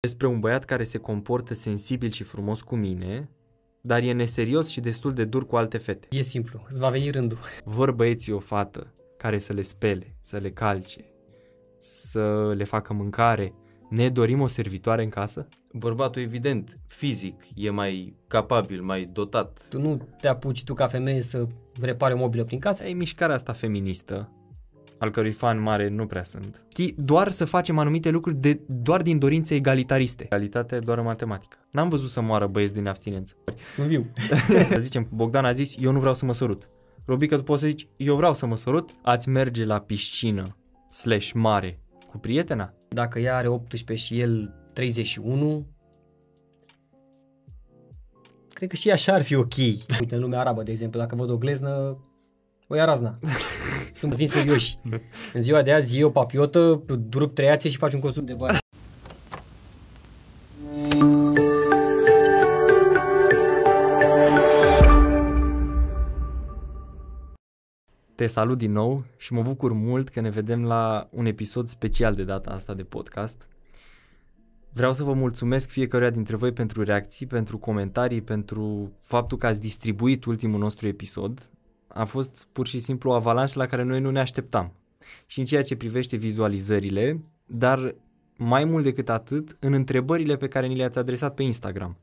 despre un băiat care se comportă sensibil și frumos cu mine, dar e neserios și destul de dur cu alte fete. E simplu, îți va veni rândul. Vor băieții o fată care să le spele, să le calce, să le facă mâncare, ne dorim o servitoare în casă? Bărbatul, evident, fizic, e mai capabil, mai dotat. Tu nu te apuci tu ca femeie să repare o mobilă prin casă? E mișcarea asta feministă, al cărui fan mare nu prea sunt. Știi, doar să facem anumite lucruri de, doar din dorințe egalitariste. Egalitate doar în matematică. N-am văzut să moară băieți din abstinență. Sunt viu. Să zicem, Bogdan a zis, eu nu vreau să mă sărut. Robică, tu poți să zici, eu vreau să mă sărut, ați merge la piscină, slash mare, cu prietena? Dacă ea are 18 și el 31, cred că și așa ar fi ok. Uite, în lumea arabă, de exemplu, dacă văd o gleznă, o ia razna. Sunt vin serioși. În ziua de azi iei o papiotă, drup treiațe și faci un costum de bani. Te salut din nou și mă bucur mult că ne vedem la un episod special de data asta de podcast. Vreau să vă mulțumesc fiecăruia dintre voi pentru reacții, pentru comentarii, pentru faptul că ați distribuit ultimul nostru episod. A fost pur și simplu o avalanșă la care noi nu ne așteptam. Și în ceea ce privește vizualizările, dar mai mult decât atât, în întrebările pe care ni le-ați adresat pe Instagram.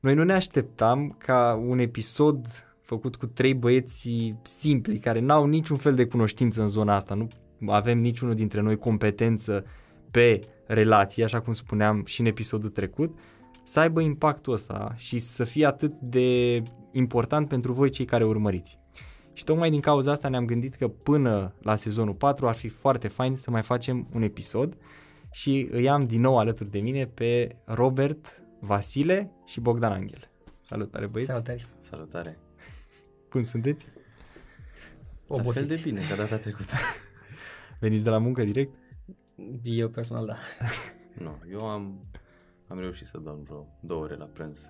Noi nu ne așteptam ca un episod făcut cu trei băieți simpli, care n-au niciun fel de cunoștință în zona asta, nu avem niciunul dintre noi competență pe relații, așa cum spuneam și în episodul trecut, să aibă impactul ăsta și să fie atât de important pentru voi cei care urmăriți. Și tocmai din cauza asta ne-am gândit că până la sezonul 4 ar fi foarte fain să mai facem un episod și îi am din nou alături de mine pe Robert, Vasile și Bogdan Angel. Salutare băieți! Salutare! Salutare! Cum sunteți? La fel Obosiți. de bine ca data trecută. Veniți de la muncă direct? Eu personal, da. nu, eu am, am reușit să dorm vreo două ore la prânz.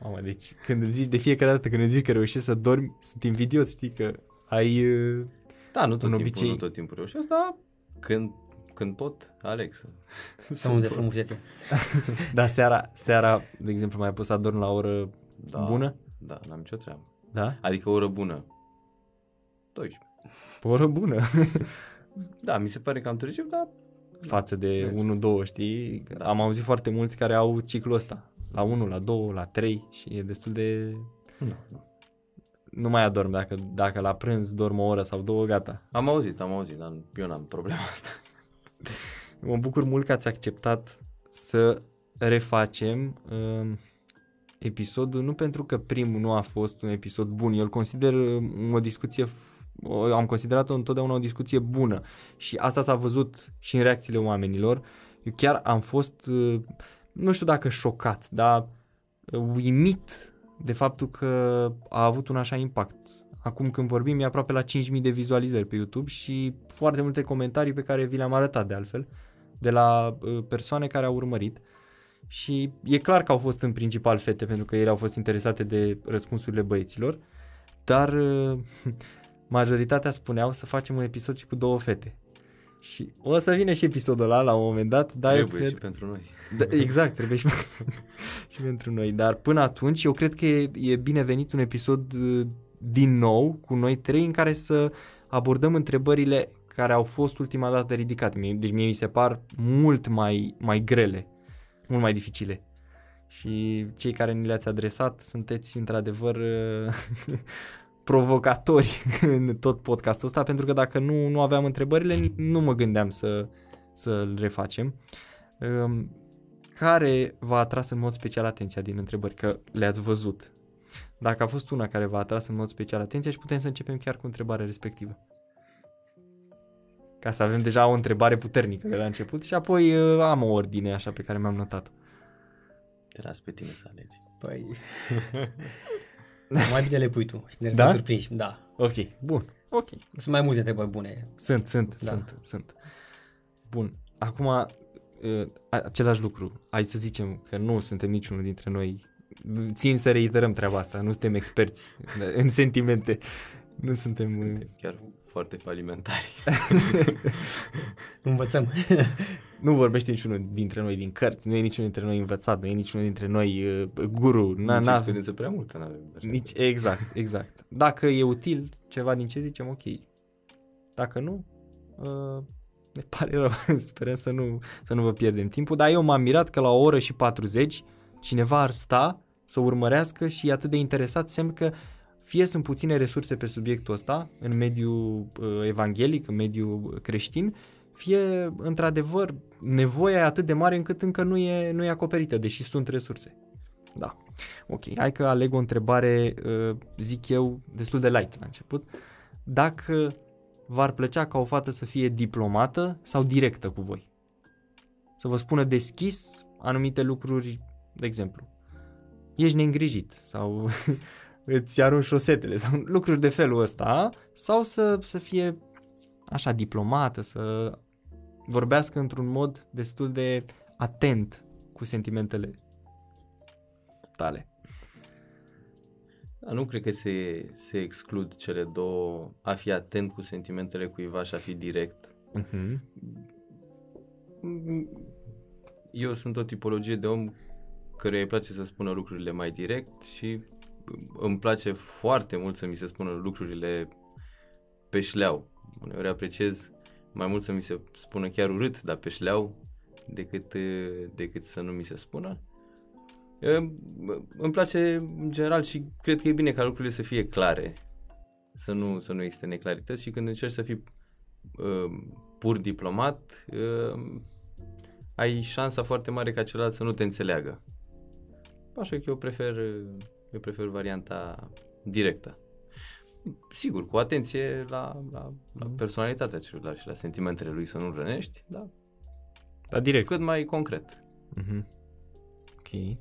Mamă, deci când îmi zici de fiecare dată când îmi zici că reușești să dormi, sunt invidios, știi că ai... uh, Da, nu tot, Un timpul, obicei- nu tot timpul reușesc, dar când, când pot, Alex. Să unde frumusețe. Da, seara, seara, de exemplu, mai poți să adormi la o oră Da, bună? Da, n-am nicio treabă. Da? Adică o oră bună. 12. O oră bună. Da, mi se pare că am târziu, dar Față de Merge. 1-2, știi? Da. Am auzit foarte mulți care au ciclul ăsta. La 1, la 2, la 3 și e destul de... nu, nu. Nu mai adorm. Dacă, dacă la prânz dorm o oră sau două, gata. Am auzit, am auzit, dar eu n-am problema asta. Mă bucur mult că ați acceptat să refacem uh, episodul, nu pentru că primul nu a fost un episod bun, eu îl consider uh, o discuție, f- o, am considerat-o întotdeauna o discuție bună și asta s-a văzut și în reacțiile oamenilor. Eu chiar am fost, uh, nu știu dacă șocat, dar uh, uimit de faptul că a avut un așa impact. Acum când vorbim e aproape la 5.000 de vizualizări pe YouTube și foarte multe comentarii pe care vi le-am arătat de altfel de la uh, persoane care au urmărit și e clar că au fost în principal fete pentru că ele au fost interesate de răspunsurile băieților, dar uh, majoritatea spuneau să facem un episod și cu două fete. Și o să vină și episodul ăla la un moment dat, dar eu Trebuie cred... și pentru noi. Da, exact, trebuie și, și pentru noi. Dar până atunci, eu cred că e, e binevenit un episod uh, din nou cu noi trei în care să abordăm întrebările care au fost ultima dată ridicate. Mie- Deci mie mi se par mult mai, mai grele, mult mai dificile. Și cei care ni le-ați adresat sunteți într-adevăr uh, provocatori în tot podcastul ăsta, pentru că dacă nu, nu aveam întrebările, nu mă gândeam să, să-l refacem. Um, care v-a atras în mod special atenția din întrebări, că le-ați văzut? Dacă a fost una care v-a atras în mod special atenția și putem să începem chiar cu întrebarea respectivă. Ca să avem deja o întrebare puternică de la început și apoi uh, am o ordine așa pe care mi-am notat. Te las pe tine să alegi. Păi... mai bine le pui tu și ne Da? da? surprinși. Da. Ok, bun, ok. Sunt mai multe întrebări bune. Sunt, sunt, Da. sunt, sunt. Bun, acum uh, același lucru. Hai să zicem că nu suntem niciunul dintre noi. Țin să reiterăm treaba asta, nu suntem experți în sentimente. Nu suntem... uh, Suntem chiar foarte falimentari. Învățăm. Nu vorbește niciunul dintre noi din cărți, nu e niciunul dintre noi învățat, nu e niciunul dintre noi uh, guru. Na, Nici na, experiență prea multă n-avem. așa. nici, exact, exact. Dacă e util ceva din ce zicem, ok. Dacă nu, uh, ne pare rău, sperăm să nu, să nu vă pierdem timpul, dar eu m-am mirat că la o oră și 40 cineva ar sta să urmărească și e atât de interesat, semn că fie sunt puține resurse pe subiectul ăsta în mediul uh, evanghelic, în mediul creștin, fie într-adevăr nevoia e atât de mare încât încă nu e, nu e acoperită, deși sunt resurse. Da. Ok, hai că aleg o întrebare, uh, zic eu, destul de light la început. Dacă v-ar plăcea ca o fată să fie diplomată sau directă cu voi? Să vă spună deschis anumite lucruri, de exemplu, ești neîngrijit sau îți arunci șosetele sau lucruri de felul ăsta sau să, să fie așa diplomată, să vorbească într-un mod destul de atent cu sentimentele tale. Da, nu cred că se, se exclud cele două, a fi atent cu sentimentele cuiva și a fi direct. Uh-huh. Eu sunt o tipologie de om căruia îi place să spună lucrurile mai direct și îmi place foarte mult să mi se spună lucrurile pe șleau. Uneori apreciez mai mult să mi se spună chiar urât, dar pe șleau, decât, decât să nu mi se spună. Îmi place în general și cred că e bine ca lucrurile să fie clare, să nu, să nu existe neclarități și când încerci să fii uh, pur diplomat, uh, ai șansa foarte mare ca celălalt să nu te înțeleagă. Așa că eu prefer, eu prefer varianta directă. Sigur, cu atenție la, la, la personalitatea celuilalt și la sentimentele lui să nu rănești, dar Da, direct. cât mai concret. Uh-huh. Ok.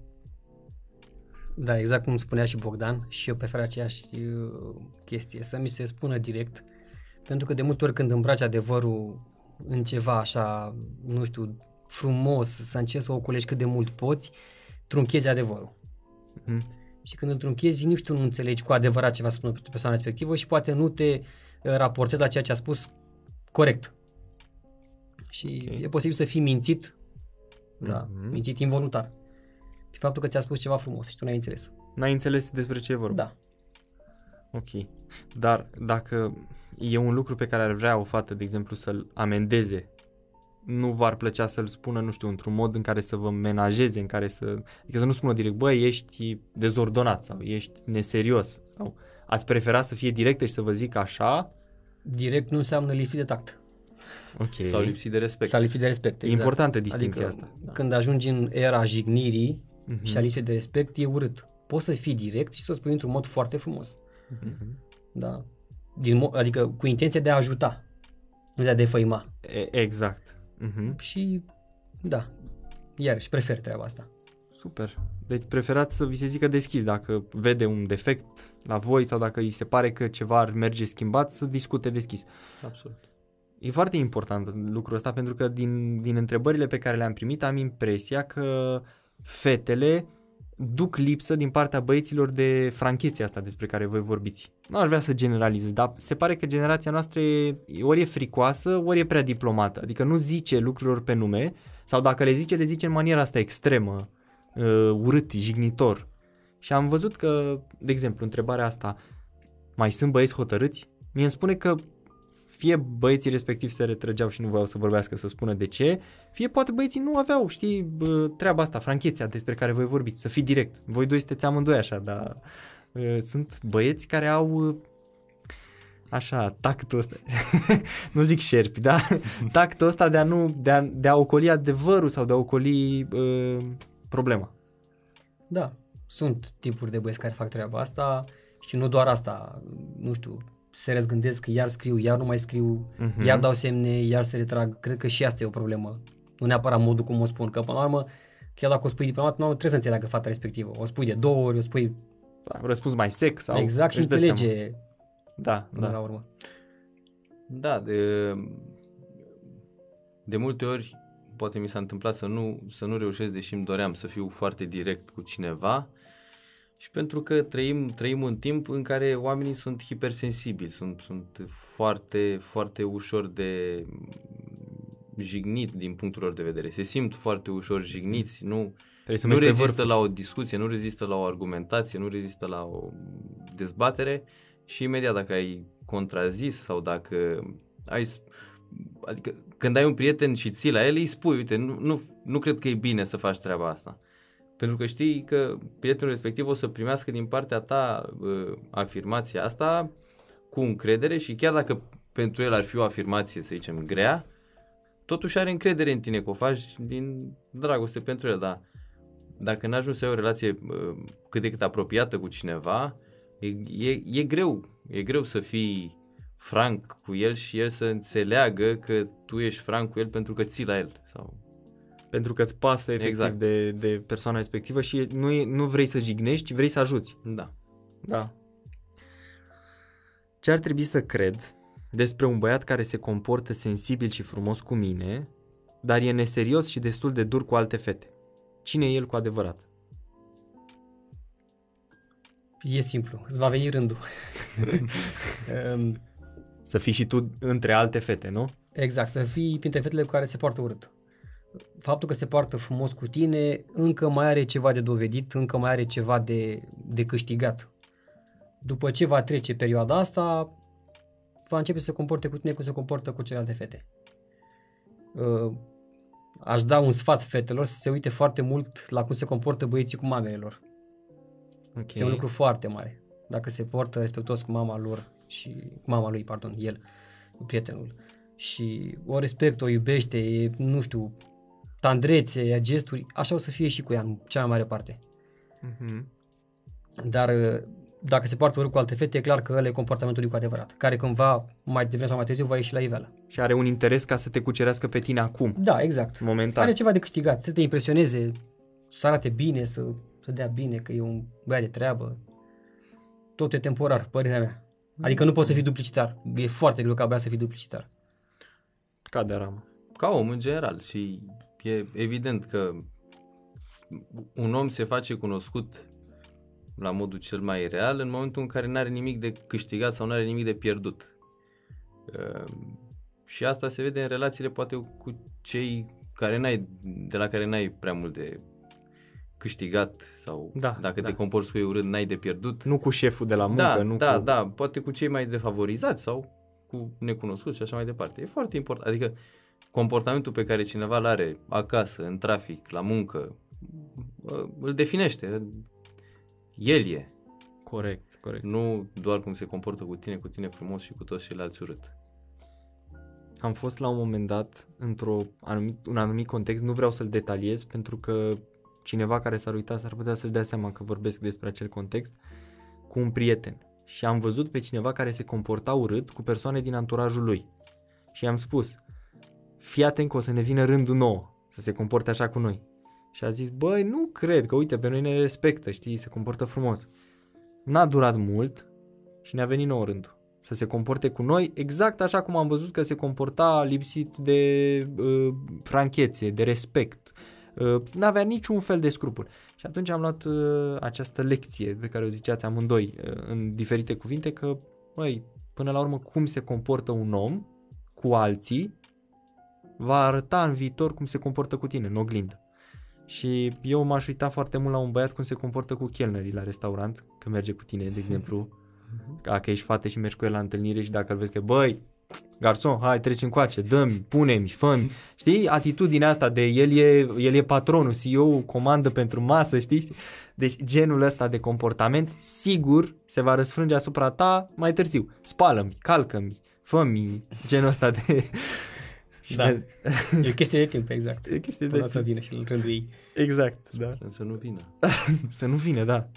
Da, exact cum spunea și Bogdan, și eu prefer aceeași uh, chestie, să mi se spună direct, pentru că de multe ori când îmbraci adevărul în ceva așa, nu știu, frumos, să încerci să o culegi cât de mult poți, trunchezi adevărul. Uh-huh. Și când îl trunchezi, nici tu nu înțelegi cu adevărat ce va spune persoana respectivă și poate nu te uh, raportezi la ceea ce a spus corect. Și Ok. e posibil să fii mințit, da, Mhm. mințit involuntar. Și faptul că ți-a spus ceva frumos și tu n-ai înțeles. N-ai înțeles despre ce e vorba. Da. Ok. Dar dacă e un lucru pe care ar vrea o fată, de exemplu, să-l amendeze, nu v-ar plăcea să-l spună, nu știu, într-un mod în care să vă menajeze, în care să... Adică să nu spună direct, băi, ești dezordonat sau ești neserios sau ați prefera să fie directă și să vă zic așa, Direct nu înseamnă lipsit de tact. ok. Sau lipsit de respect. Sau lipsit de respect. E Exact. importantă distinția adică, asta. Da. Când ajungi în era jignirii Mhm. și a lipsei de respect, e urât. Poți să fii direct și să o spui într-un mod foarte frumos. Mhm. Da. Din, mo- adică cu intenție de a ajuta, nu de a defăima. E- Exact. Mhm. Și da, iarăși prefer treaba asta. Super. Deci preferați să vi se zică deschis dacă vede un defect la voi sau dacă îi se pare că ceva ar merge schimbat, să discute deschis. Absolut. E foarte important lucrul ăsta pentru că din, din întrebările pe care le-am primit am impresia că fetele duc lipsă din partea băieților de francheția asta despre care voi vorbiți. Nu aș vrea să generalizez, dar se pare că generația noastră e, ori e fricoasă, ori e prea diplomată. Adică nu zice lucrurilor pe nume sau dacă le zice, le zice în maniera asta extremă, uh, urât, jignitor. Și am văzut că, de exemplu, întrebarea asta, mai sunt băieți hotărâți? Mie îmi spune că fie băieții respectiv se retrăgeau și nu voiau să vorbească, să spună de ce, fie poate băieții nu aveau, știi, bă, treaba asta, franchețea despre care voi vorbiți, să fii direct. Voi doi sunteți amândoi așa, dar uh, sunt băieți care au uh, așa, tactul ăsta, nu zic șerpi, da? tactul ăsta de a, nu, de a, de a ocoli adevărul sau de a ocoli uh, problema. Da, sunt tipuri de băieți care fac treaba asta și nu doar asta, nu știu, se răzgândesc că iar scriu, iar nu mai scriu, Mhm. iar dau semne, iar se retrag. Cred că și asta e o problemă. Nu neapărat modul cum o spun, că până la urmă, chiar dacă o spui diplomat, până la urmă trebuie să înțeleagă fata respectivă. O spui de două ori, o spui Da, răspuns mai sec sau... exact și își dă înțelege seama. Da, până da. la urmă. Da, de, de multe ori poate mi s-a întâmplat să nu, să nu reușesc, deși îmi doream să fiu foarte direct cu cineva, și pentru că trăim, trăim un timp în care oamenii sunt hipersensibili, sunt, sunt foarte, foarte ușor de jignit din punctul lor de vedere. Se simt foarte ușor jigniți, nu, să nu rezistă la o discuție, nu rezistă la o argumentație, nu rezistă la o dezbatere și imediat dacă ai contrazis sau dacă ai adică când ai un prieten și ții la el, îi spui, uite, nu, nu, nu cred că e bine să faci treaba asta. Pentru că știi că prietenul respectiv o să primească din partea ta uh, afirmația asta cu încredere și chiar dacă pentru el ar fi o afirmație, să zicem, grea, totuși are încredere în tine că o faci din dragoste pentru el, dar dacă n-ai ajuns să ai o relație uh, cât de cât apropiată cu cineva, e, e, e greu, e greu să fii franc cu el și el să înțeleagă că tu ești franc cu el pentru că ții la el. Sau... Pentru că îți pasă efectiv exact. de, de persoana respectivă și nu, e, nu vrei să jignești, vrei să ajuți. Da. Da. Ce ar trebui să cred despre un băiat care se comportă sensibil și frumos cu mine, dar e neserios și destul de dur cu alte fete? Cine e el cu adevărat? E simplu, îți va veni rândul. Să fii și tu între alte fete, nu? Exact, să fii printre fetele cu care se poartă urât. Faptul că se poartă frumos cu tine încă mai are ceva de dovedit, încă mai are ceva de, de câștigat. După ce va trece perioada asta, va începe să se comporte cu tine cum se comportă cu celelalte fete. Uh, aș da un sfat fetelor să se uite foarte mult la cum se comportă băieții cu mamele lor. Okay. Este un lucru foarte mare. Dacă se portă respectuos cu mama lor și mama lui, pardon, el, prietenul. Și o respectă, o iubește, e, nu știu, tandrețe, gesturi, așa o să fie și cu ea în cea mai mare parte. Mm-hmm. Dar dacă se poartă urât cu alte fete, e clar că ăla e comportamentul lui cu adevărat, care cândva, mai devreme sau mai târziu, va ieși la iveală. Și are un interes ca să te cucerească pe tine acum. Da, exact. Momentan. Are ceva de câștigat, să te impresioneze, să arate bine, să, să dea bine, că e un băiat de treabă. Tot e temporar, părerea mea. Adică nu poți să fii duplicitar. E foarte greu ca băiat să fii duplicitar. Ca de ramă. Ca om în general și e evident că un om se face cunoscut la modul cel mai real în momentul în care nu are nimic de câștigat sau nu are nimic de pierdut. Uh, și asta se vede în relațiile poate cu cei care n-ai, de la care n-ai prea mult de câștigat sau da, dacă da. te comporți cu ei urât, n-ai de pierdut. Nu cu șeful de la muncă, da, nu da, cu... Da, poate cu cei mai defavorizați sau cu necunoscuți și așa mai departe. E foarte important. Adică comportamentul pe care cineva îl are acasă, în trafic, la muncă, îl definește. El e. Corect, corect. Nu doar cum se comportă cu tine, cu tine frumos și cu toți ceilalți urât. Am fost la un moment dat într-un anumit, un anumit context, nu vreau să-l detaliez pentru că cineva care s-ar uita s-ar putea să-și dea seama că vorbesc despre acel context cu un prieten și am văzut pe cineva care se comporta urât cu persoane din anturajul lui. Și i-am spus, fii atent că o să ne vină rândul nou să se comporte așa cu noi. Și a zis, băi, nu cred că, uite, pe noi ne respectă, știi, se comportă frumos. N-a durat mult și ne-a venit nou rândul. Să se comporte cu noi exact așa cum am văzut că se comporta lipsit de uh, franchețe, de respect, Uh, n-avea niciun fel de scrupul. Și atunci am luat uh, această lecție pe care o ziceați amândoi uh, în diferite cuvinte că, măi, până la urmă cum se comportă un om cu alții va arăta în viitor cum se comportă cu tine, în oglindă. Și eu m-aș uita foarte mult la un băiat cum se comportă cu chelnerii la restaurant, că merge cu tine, de exemplu, dacă ești fată și mergi cu el la întâlnire și dacă îl vezi că, băi, garson, hai, treci încoace, dă-mi, pune-mi, fă Știi? Atitudinea asta de el e, el e patronul, CEO, comandă pentru masă, știi? Deci genul ăsta de comportament sigur se va răsfrânge asupra ta mai târziu. Spală-mi, calcă-mi, fă-mi, genul ăsta de... Da, e o chestie de timp, exact. E chestie Până de timp. vină și în rândul ei. Exact, da. Să nu vină. să nu vină, da.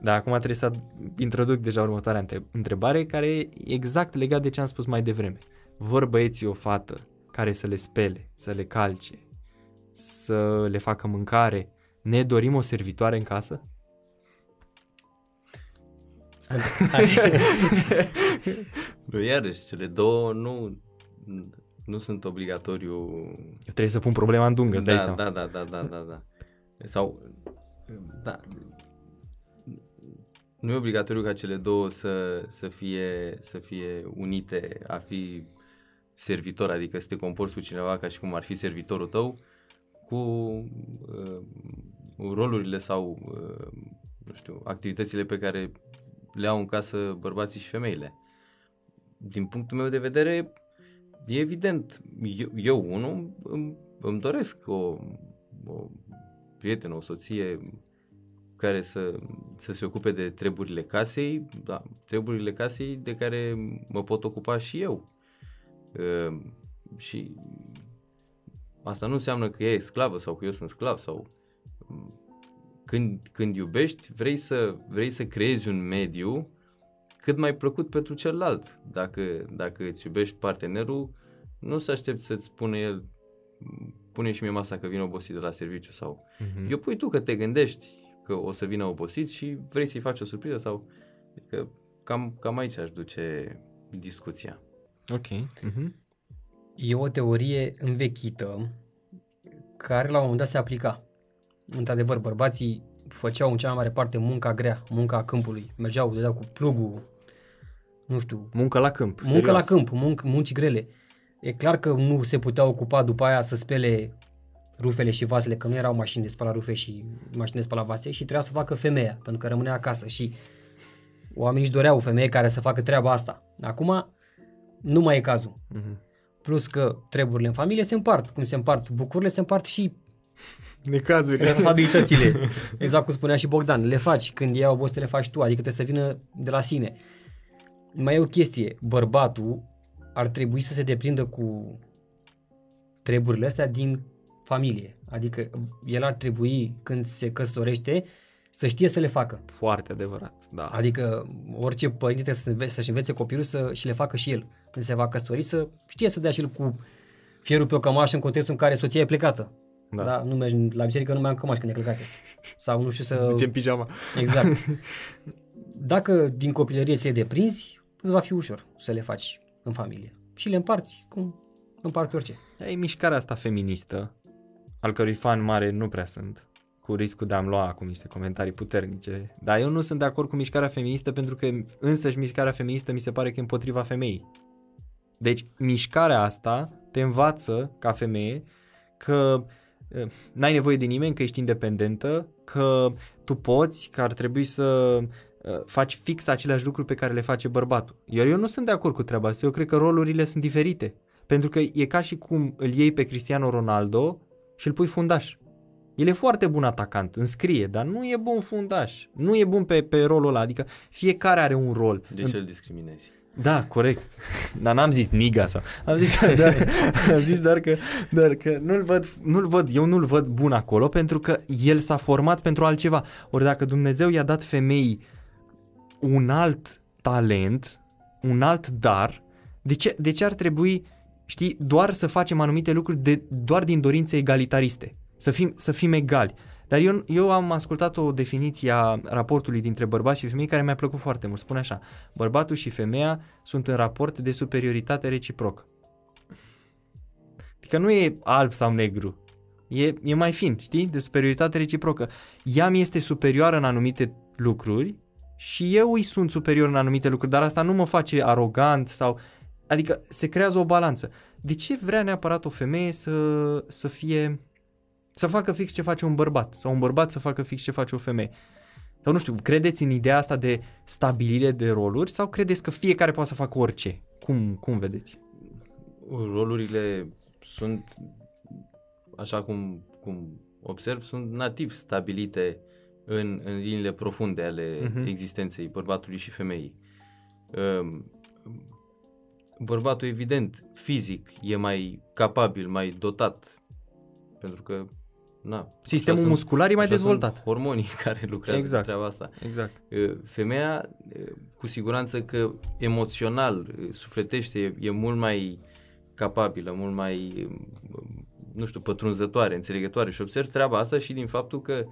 Dar acum trebuie să introduc deja următoarea întrebare, care e exact legat de ce am spus mai devreme. Vor băieții o fată care să le spele, să le calce, să le facă mâncare, ne dorim o servitoare în casă? nu, iarăși, cele două nu, nu sunt obligatoriu... Eu trebuie să pun problema în dungă, da, da, da, da, da, da, da. Sau, da, nu e obligatoriu ca cele două să, să, fie, să fie unite, a fi servitor, adică să te comporți cu cineva ca și cum ar fi servitorul tău, cu uh, rolurile sau, uh, nu știu, activitățile pe care le au în casă bărbații și femeile. Din punctul meu de vedere, e evident, eu, eu unul, îmi, îmi doresc o, o prietenă, o soție care să, să se ocupe de treburile casei, da, treburile casei de care mă pot ocupa și eu. Uh, și asta nu înseamnă că ea e sclavă sau că eu sunt sclav sau când, când iubești, vrei să, vrei să creezi un mediu cât mai plăcut pentru celălalt. Dacă, dacă îți iubești partenerul, nu să aștepți să-ți spune el pune și mie masa că vine obosit de la serviciu sau uh-huh. eu pui tu că te gândești că o să vină obosit și vrei să-i faci o surpriză sau adică cam, cam aici aș duce discuția. Ok. Uh-huh. E o teorie învechită care la un moment dat se aplica. Într-adevăr, bărbații făceau în cea mai mare parte munca grea, munca câmpului. Mergeau, de cu plugul, nu știu. Muncă la câmp. Muncă serios. la câmp, munc, munci grele. E clar că nu se putea ocupa după aia să spele rufele și vasele, că nu erau mașini de spălat rufe și mașini de spălat vase și trebuia să facă femeia, pentru că rămânea acasă și oamenii își doreau o femeie care să facă treaba asta. Acum nu mai e cazul. Uh-huh. Plus că treburile în familie se împart, cum se împart bucurile, se împart și Necazurile. Responsabilitățile. Exact cum spunea și Bogdan. Le faci când e obosit, le faci tu. Adică trebuie să vină de la sine. Mai e o chestie. Bărbatul ar trebui să se deprindă cu treburile astea din familie. Adică el ar trebui, când se căsătorește, să știe să le facă. Foarte adevărat, da. Adică orice părinte trebuie să învețe, să-și învețe copilul să și le facă și el. Când se va căsători să știe să dea și el cu fierul pe o cămașă în contextul în care soția e plecată. Da. da. Nu mergi la biserică, nu mai am cămași când e călcate. Sau nu știu să... Zicem pijama. Exact. Dacă din copilărie ți le deprinzi, îți va fi ușor să le faci în familie. Și le împarți cum împarți orice. E mișcarea asta feministă, al cărui fan mare nu prea sunt, cu riscul de a-mi lua acum niște comentarii puternice. Dar eu nu sunt de acord cu mișcarea feministă pentru că însăși mișcarea feministă mi se pare că e împotriva femeii. Deci mișcarea asta te învață ca femeie că Eh, n-ai nevoie de nimeni, că ești independentă, că tu poți, că ar trebui să eh, faci fix aceleași lucruri pe care le face bărbatul. Iar eu nu sunt de acord cu treaba asta, eu cred că rolurile sunt diferite. Pentru că e ca și cum îl iei pe Cristiano Ronaldo și îl pui fundaș. El e foarte bun atacant, înscrie, dar nu e bun fundaș. Nu e bun pe, pe rolul ăla, adică fiecare are un rol. De ce îl discriminezi? Da, corect. Dar n-am zis niga sau... Am zis doar, am zis doar că, doar că nu-l văd, nu-l văd, eu nu-l văd bun acolo pentru că el s-a format pentru altceva. Ori dacă Dumnezeu i-a dat femeii un alt talent, un alt dar, de ce, de ce ar trebui, știi, doar să facem anumite lucruri de, doar din dorințe egalitariste? Să fim, să fim egali. Dar eu, eu am ascultat o definiție a raportului dintre bărbați și femei care mi-a plăcut foarte mult. Spune așa, bărbatul și femeia sunt în raport de superioritate reciprocă. Adică nu e alb sau negru, e, e mai fin, știi, de superioritate reciprocă. Ea mi este superioară în anumite lucruri și eu îi sunt superior în anumite lucruri, dar asta nu mă face arogant sau... Adică se creează o balanță. De ce vrea neapărat o femeie să, să fie să facă fix ce face un bărbat sau un bărbat să facă fix ce face o femeie. Sau nu știu, credeți în ideea asta de stabilire de roluri sau credeți că fiecare poate să facă orice? Cum, cum vedeți? Rolurile sunt, așa cum, cum observ, sunt nativ stabilite în, în liniile profunde ale uh-huh. existenței bărbatului și femeii. Um, bărbatul, evident, fizic, e mai capabil, mai dotat, pentru că Na, Sistemul muscular e mai dezvoltat. hormonii care lucrează exact. treaba asta. Exact. Femeia, cu siguranță că emoțional, sufletește, e, e mult mai capabilă, mult mai, nu știu, pătrunzătoare, înțelegătoare și observ treaba asta și din faptul că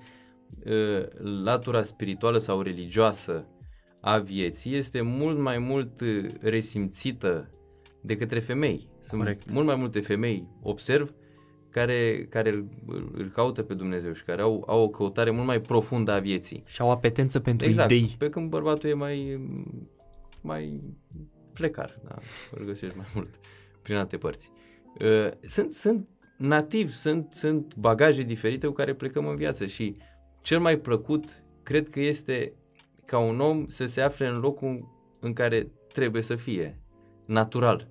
latura spirituală sau religioasă a vieții este mult mai mult resimțită de către femei. Sunt Corect. mult mai multe femei, observ, care, care îl, îl caută pe Dumnezeu și care au, au o căutare mult mai profundă a vieții. Și au apetență pentru exact, idei. pe când bărbatul e mai, mai flecar, da, îl găsești mai mult prin alte părți. Uh, sunt, sunt nativ, sunt, sunt bagaje diferite cu care plecăm în viață și cel mai plăcut cred că este ca un om să se afle în locul în care trebuie să fie, natural.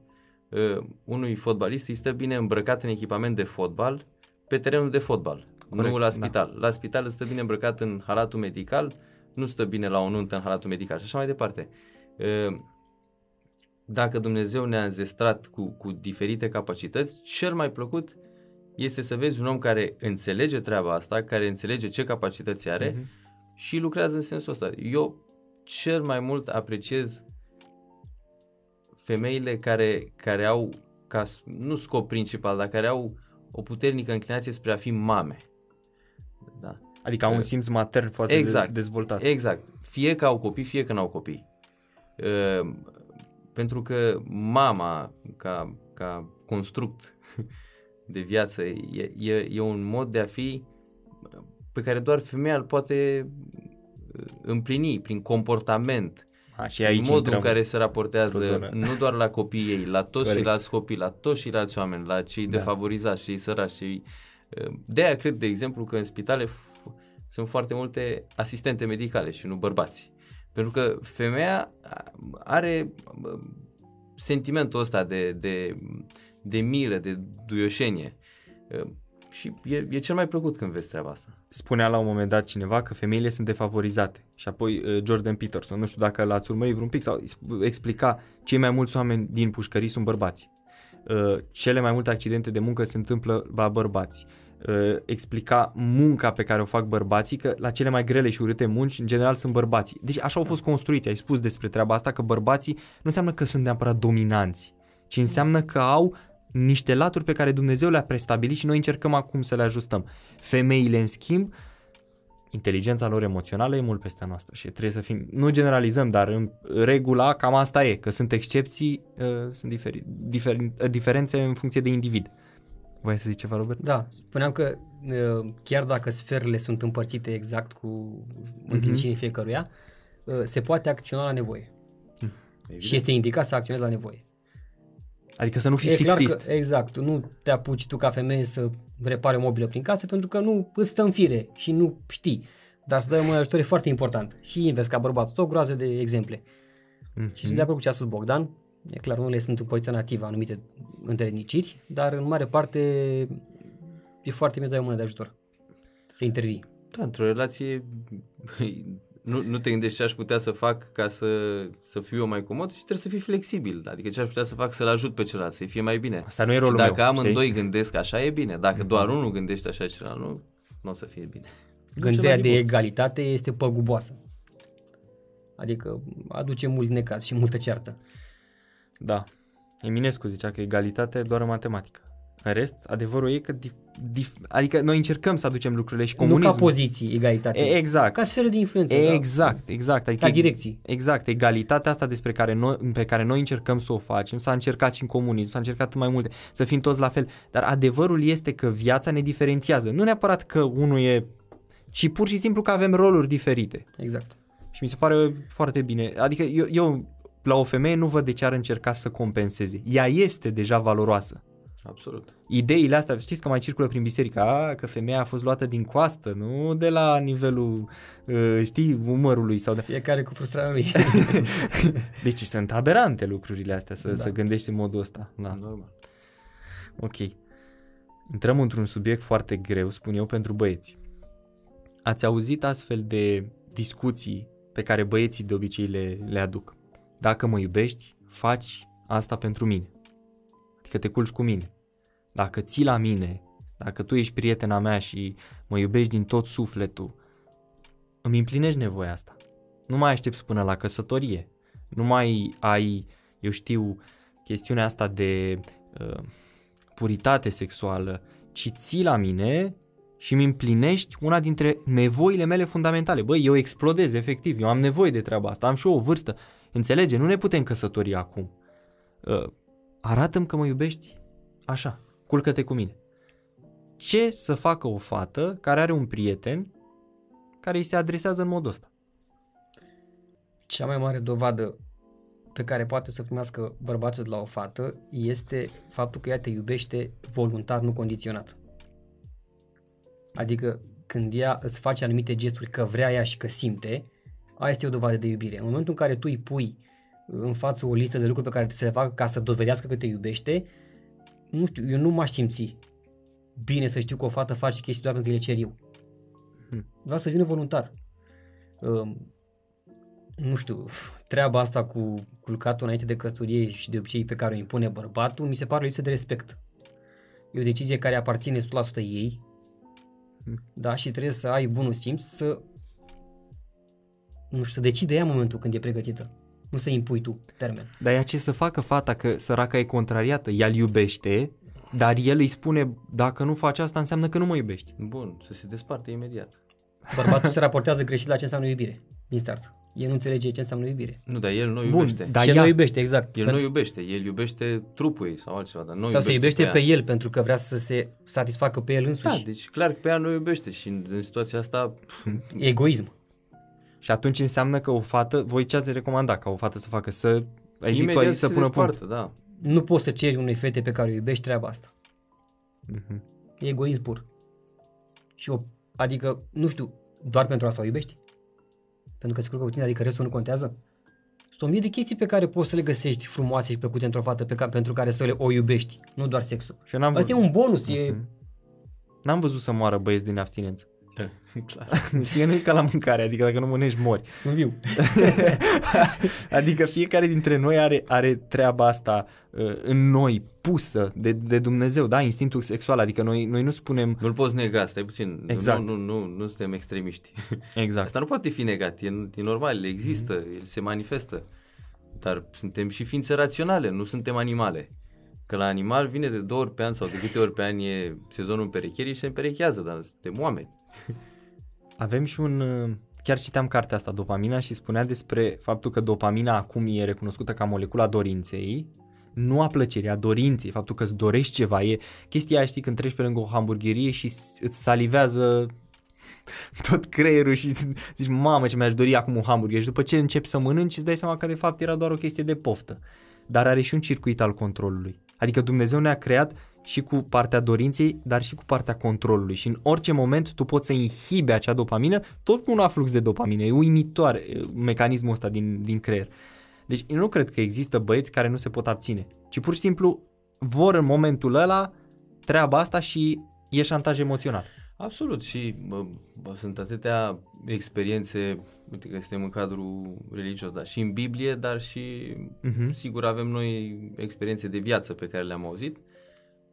Uh, unui fotbalist îi stă bine îmbrăcat în echipament de fotbal pe terenul de fotbal, Corect, nu la spital. Da. La spital îți stă bine îmbrăcat în halatul medical, nu stă bine la o nuntă în halatul medical și așa mai departe. Uh, dacă Dumnezeu ne-a înzestrat cu, cu diferite capacități, cel mai plăcut este să vezi un om care înțelege treaba asta, care înțelege ce capacități are uh-huh. și lucrează în sensul ăsta. Eu cel mai mult apreciez femeile care, care au, ca, nu scop principal, dar care au o puternică înclinație spre a fi mame. Da. Adică au un simț matern foarte exact, dezvoltat. Exact. Fie că au copii, fie că nu au copii. Uh, pentru că mama, ca, ca construct de viață, e, e, e un mod de a fi pe care doar femeia îl poate uh, împlini prin comportament, a, și aici modul în care se raportează nu doar la copiii ei, la toți ceilalți copii, la toți ceilalți oameni, la cei da. defavorizați, cei săraci, cei... Uh, de aia cred, de exemplu, că în spitale f- sunt foarte multe asistente medicale și nu bărbați. Pentru că femeia are sentimentul ăsta de, de, de milă, de duioșenie. Și e, e cel mai plăcut când vezi treaba asta. Spunea la un moment dat cineva că femeile sunt defavorizate. Și apoi uh, Jordan Peterson, nu știu dacă l-ați urmărit vreun pic, sau explica cei mai mulți oameni din pușcării sunt bărbați. Uh, cele mai multe accidente de muncă se întâmplă la bărbați. Uh, explica munca pe care o fac bărbații, că la cele mai grele și urâte munci, în general, sunt bărbații. Deci așa au fost construiți. Ai spus despre treaba asta că bărbații nu înseamnă că sunt neapărat dominanți, ci înseamnă că au niște laturi pe care Dumnezeu le-a prestabilit și noi încercăm acum să le ajustăm. Femeile, în schimb, inteligența lor emoțională e mult peste a noastră și trebuie să fim, nu generalizăm, dar în regula cam asta e, că sunt excepții, uh, sunt diferi, diferi, diferențe în funcție de individ. Voi să zici ceva, Robert? Da, spuneam că uh, chiar dacă sferele sunt împărțite exact cu înclinicinii uh-huh. fiecăruia, uh, se poate acționa la nevoie. Evident. Și este indicat să acționezi la nevoie. Adică să nu fii e fixist. Clar că, exact. Nu te apuci tu ca femeie să repare mobilă prin casă pentru că nu îți stă în fire și nu știi. Dar să dai un ajutor e foarte important. Și invers ca bărbat. Tot groază de exemple. Mm-hmm. Și sunt de acord cu ce a spus Bogdan. E clar, unele sunt împărțite native anumite întreniciri, dar în mare parte e foarte bine să dai o mână de ajutor. Să intervii. Da, într-o relație nu, nu te gândești ce aș putea să fac ca să, să fiu eu mai comod și trebuie să fii flexibil. Adică ce aș putea să fac să-l ajut pe celălalt, să-i fie mai bine. Asta nu e rolul și dacă meu, amândoi știi? gândesc așa, e bine. Dacă mm-hmm. doar unul gândește așa, celălalt nu, nu o să fie bine. Gândirea de egalitate este păguboasă. Adică aduce mult necaz și multă ceartă. Da. Eminescu zicea că egalitatea e doar în matematică. În rest, adevărul e că dif- dif- adică noi încercăm să aducem lucrurile și comunismul. Nu ca poziții, egalitate. E, exact. Ca sferă de influență. E, da. Exact, exact. Adică ca direcții. Exact. Egalitatea asta despre care noi, pe care noi încercăm să o facem, s-a încercat și în comunism, s-a încercat în mai multe, să fim toți la fel. Dar adevărul este că viața ne diferențiază. Nu neapărat că unul e, ci pur și simplu că avem roluri diferite. Exact. Și mi se pare foarte bine. Adică eu, eu la o femeie nu văd de ce ar încerca să compenseze. Ea este deja valoroasă. Absolut. Ideile astea, știți că mai circulă prin biserică, a, că femeia a fost luată din coastă, nu de la nivelul, uh, știi, umărului sau de... Fiecare cu frustrarea lui. deci sunt aberante lucrurile astea, să, da. să gândești în modul ăsta. Da. Normal. Ok. Intrăm într-un subiect foarte greu, spun eu, pentru băieți. Ați auzit astfel de discuții pe care băieții de obicei le, le aduc. Dacă mă iubești, faci asta pentru mine. Adică te culci cu mine. Dacă ții la mine, dacă tu ești prietena mea și mă iubești din tot sufletul, îmi împlinești nevoia asta. Nu mai aștepți până la căsătorie. Nu mai ai, eu știu, chestiunea asta de uh, puritate sexuală, ci ții la mine și îmi împlinești una dintre nevoile mele fundamentale. Băi, eu explodez, efectiv, eu am nevoie de treaba asta, am și eu o vârstă. Înțelege, nu ne putem căsători acum. Uh, arată că mă iubești așa, culcă-te cu mine. ce să facă o fată care are un prieten care îi se adresează în modul ăsta. Cea mai mare dovadă pe care poate să primească bărbatul de la o fată este faptul că ea te iubește voluntar, nu condiționat. Adică când ea îți face anumite gesturi că vrea ea și că simte, aia este o dovadă de iubire. În momentul în care tu îi pui în față o listă de lucruri pe care să le facă ca să dovedească că te iubește, nu știu, eu nu m-aș simți bine să știu că o fată face chestii doar pentru că le cer eu. Hmm. Vreau să vină voluntar. Uh, nu știu, treaba asta cu culcatul înainte de căsătorie și de obicei pe care o impune bărbatul, mi se pare o lipsă de respect. E o decizie care aparține 100% ei, Hmm. da, și trebuie să ai bunul simț să nu știu, să decide ea în momentul când e pregătită. Nu să impui tu termen. Dar ea ce să facă fata că săraca e contrariată? Ea îl iubește, dar el îi spune dacă nu faci asta înseamnă că nu mă iubești. Bun, să se desparte imediat. Bărbatul se raportează greșit la ce înseamnă iubire, din start. El nu înțelege ce înseamnă iubire. Nu, dar el nu Bun, iubește. dar și el ea- nu iubește, exact. El Pentru- nu iubește, el iubește trupul ei sau altceva, dar nu sau se iubește ea. pe el pentru că vrea să se satisfacă pe el Da, însuși. deci clar că pe ea nu iubește și în, în situația asta pf, Egoism. Și atunci înseamnă că o fată, voi ce ați recomanda ca o fată să facă? Să, ai zis tu imediat aici să se pună punct. despartă, da. Nu poți să ceri unei fete pe care o iubești treaba asta. Mhm. E egoism pur. Și o, adică, nu știu, doar pentru asta o iubești? Pentru că se culcă cu tine, adică restul nu contează? Sunt o mie de chestii pe care poți să le găsești frumoase și plăcute într-o fată pe ca, pentru care să le o iubești, nu doar sexul. Și eu n-am, Asta e vă... un bonus, e... Mhm. n-am văzut să moară băieți din abstinență. clar. Știi că nu e ca la mâncare, adică dacă nu mănânci mori. Sunt viu. adică fiecare dintre noi are, are treaba asta uh, în noi, pusă de, de Dumnezeu, da? Instinctul sexual, adică noi, noi nu spunem... Nu-l poți nega, stai puțin. Exact. Nu, nu, nu, nu suntem extremiști. Exact. Asta nu poate fi negat, e, e normal, există, Mhm. el se manifestă. Dar suntem și ființe raționale, nu suntem animale. Că la animal vine de două ori pe an sau de câte ori pe an e sezonul împerecherii și se împerechează, dar suntem oameni. Avem și un... uh, Chiar citeam cartea asta, Dopamina, și spunea despre faptul că dopamina acum e recunoscută ca molecula dorinței, nu a plăcerii, a dorinței, faptul că îți dorești ceva. E chestia aia, știi, când treci pe lângă o hamburgerie și s- îți salivează tot creierul și zici, mamă ce mi-aș dori acum un hamburger și după ce începi să mănânci îți dai seama că de fapt era doar o chestie de poftă. Dar are și un circuit al controlului. Adică Dumnezeu ne-a creat și cu partea dorinței, dar și cu partea controlului. Și în orice moment tu poți să inhibe acea dopamină, tot cu un aflux de dopamină. E uimitor e, mecanismul ăsta din, din creier. Deci eu nu cred că există băieți care nu se pot abține, ci pur și simplu vor în momentul ăla treaba asta și e șantaj emoțional. Absolut și bă, bă, sunt atâtea experiențe, uite că suntem în cadrul religios, dar și în Biblie, dar și Mhm. sigur avem noi experiențe de viață pe care le-am auzit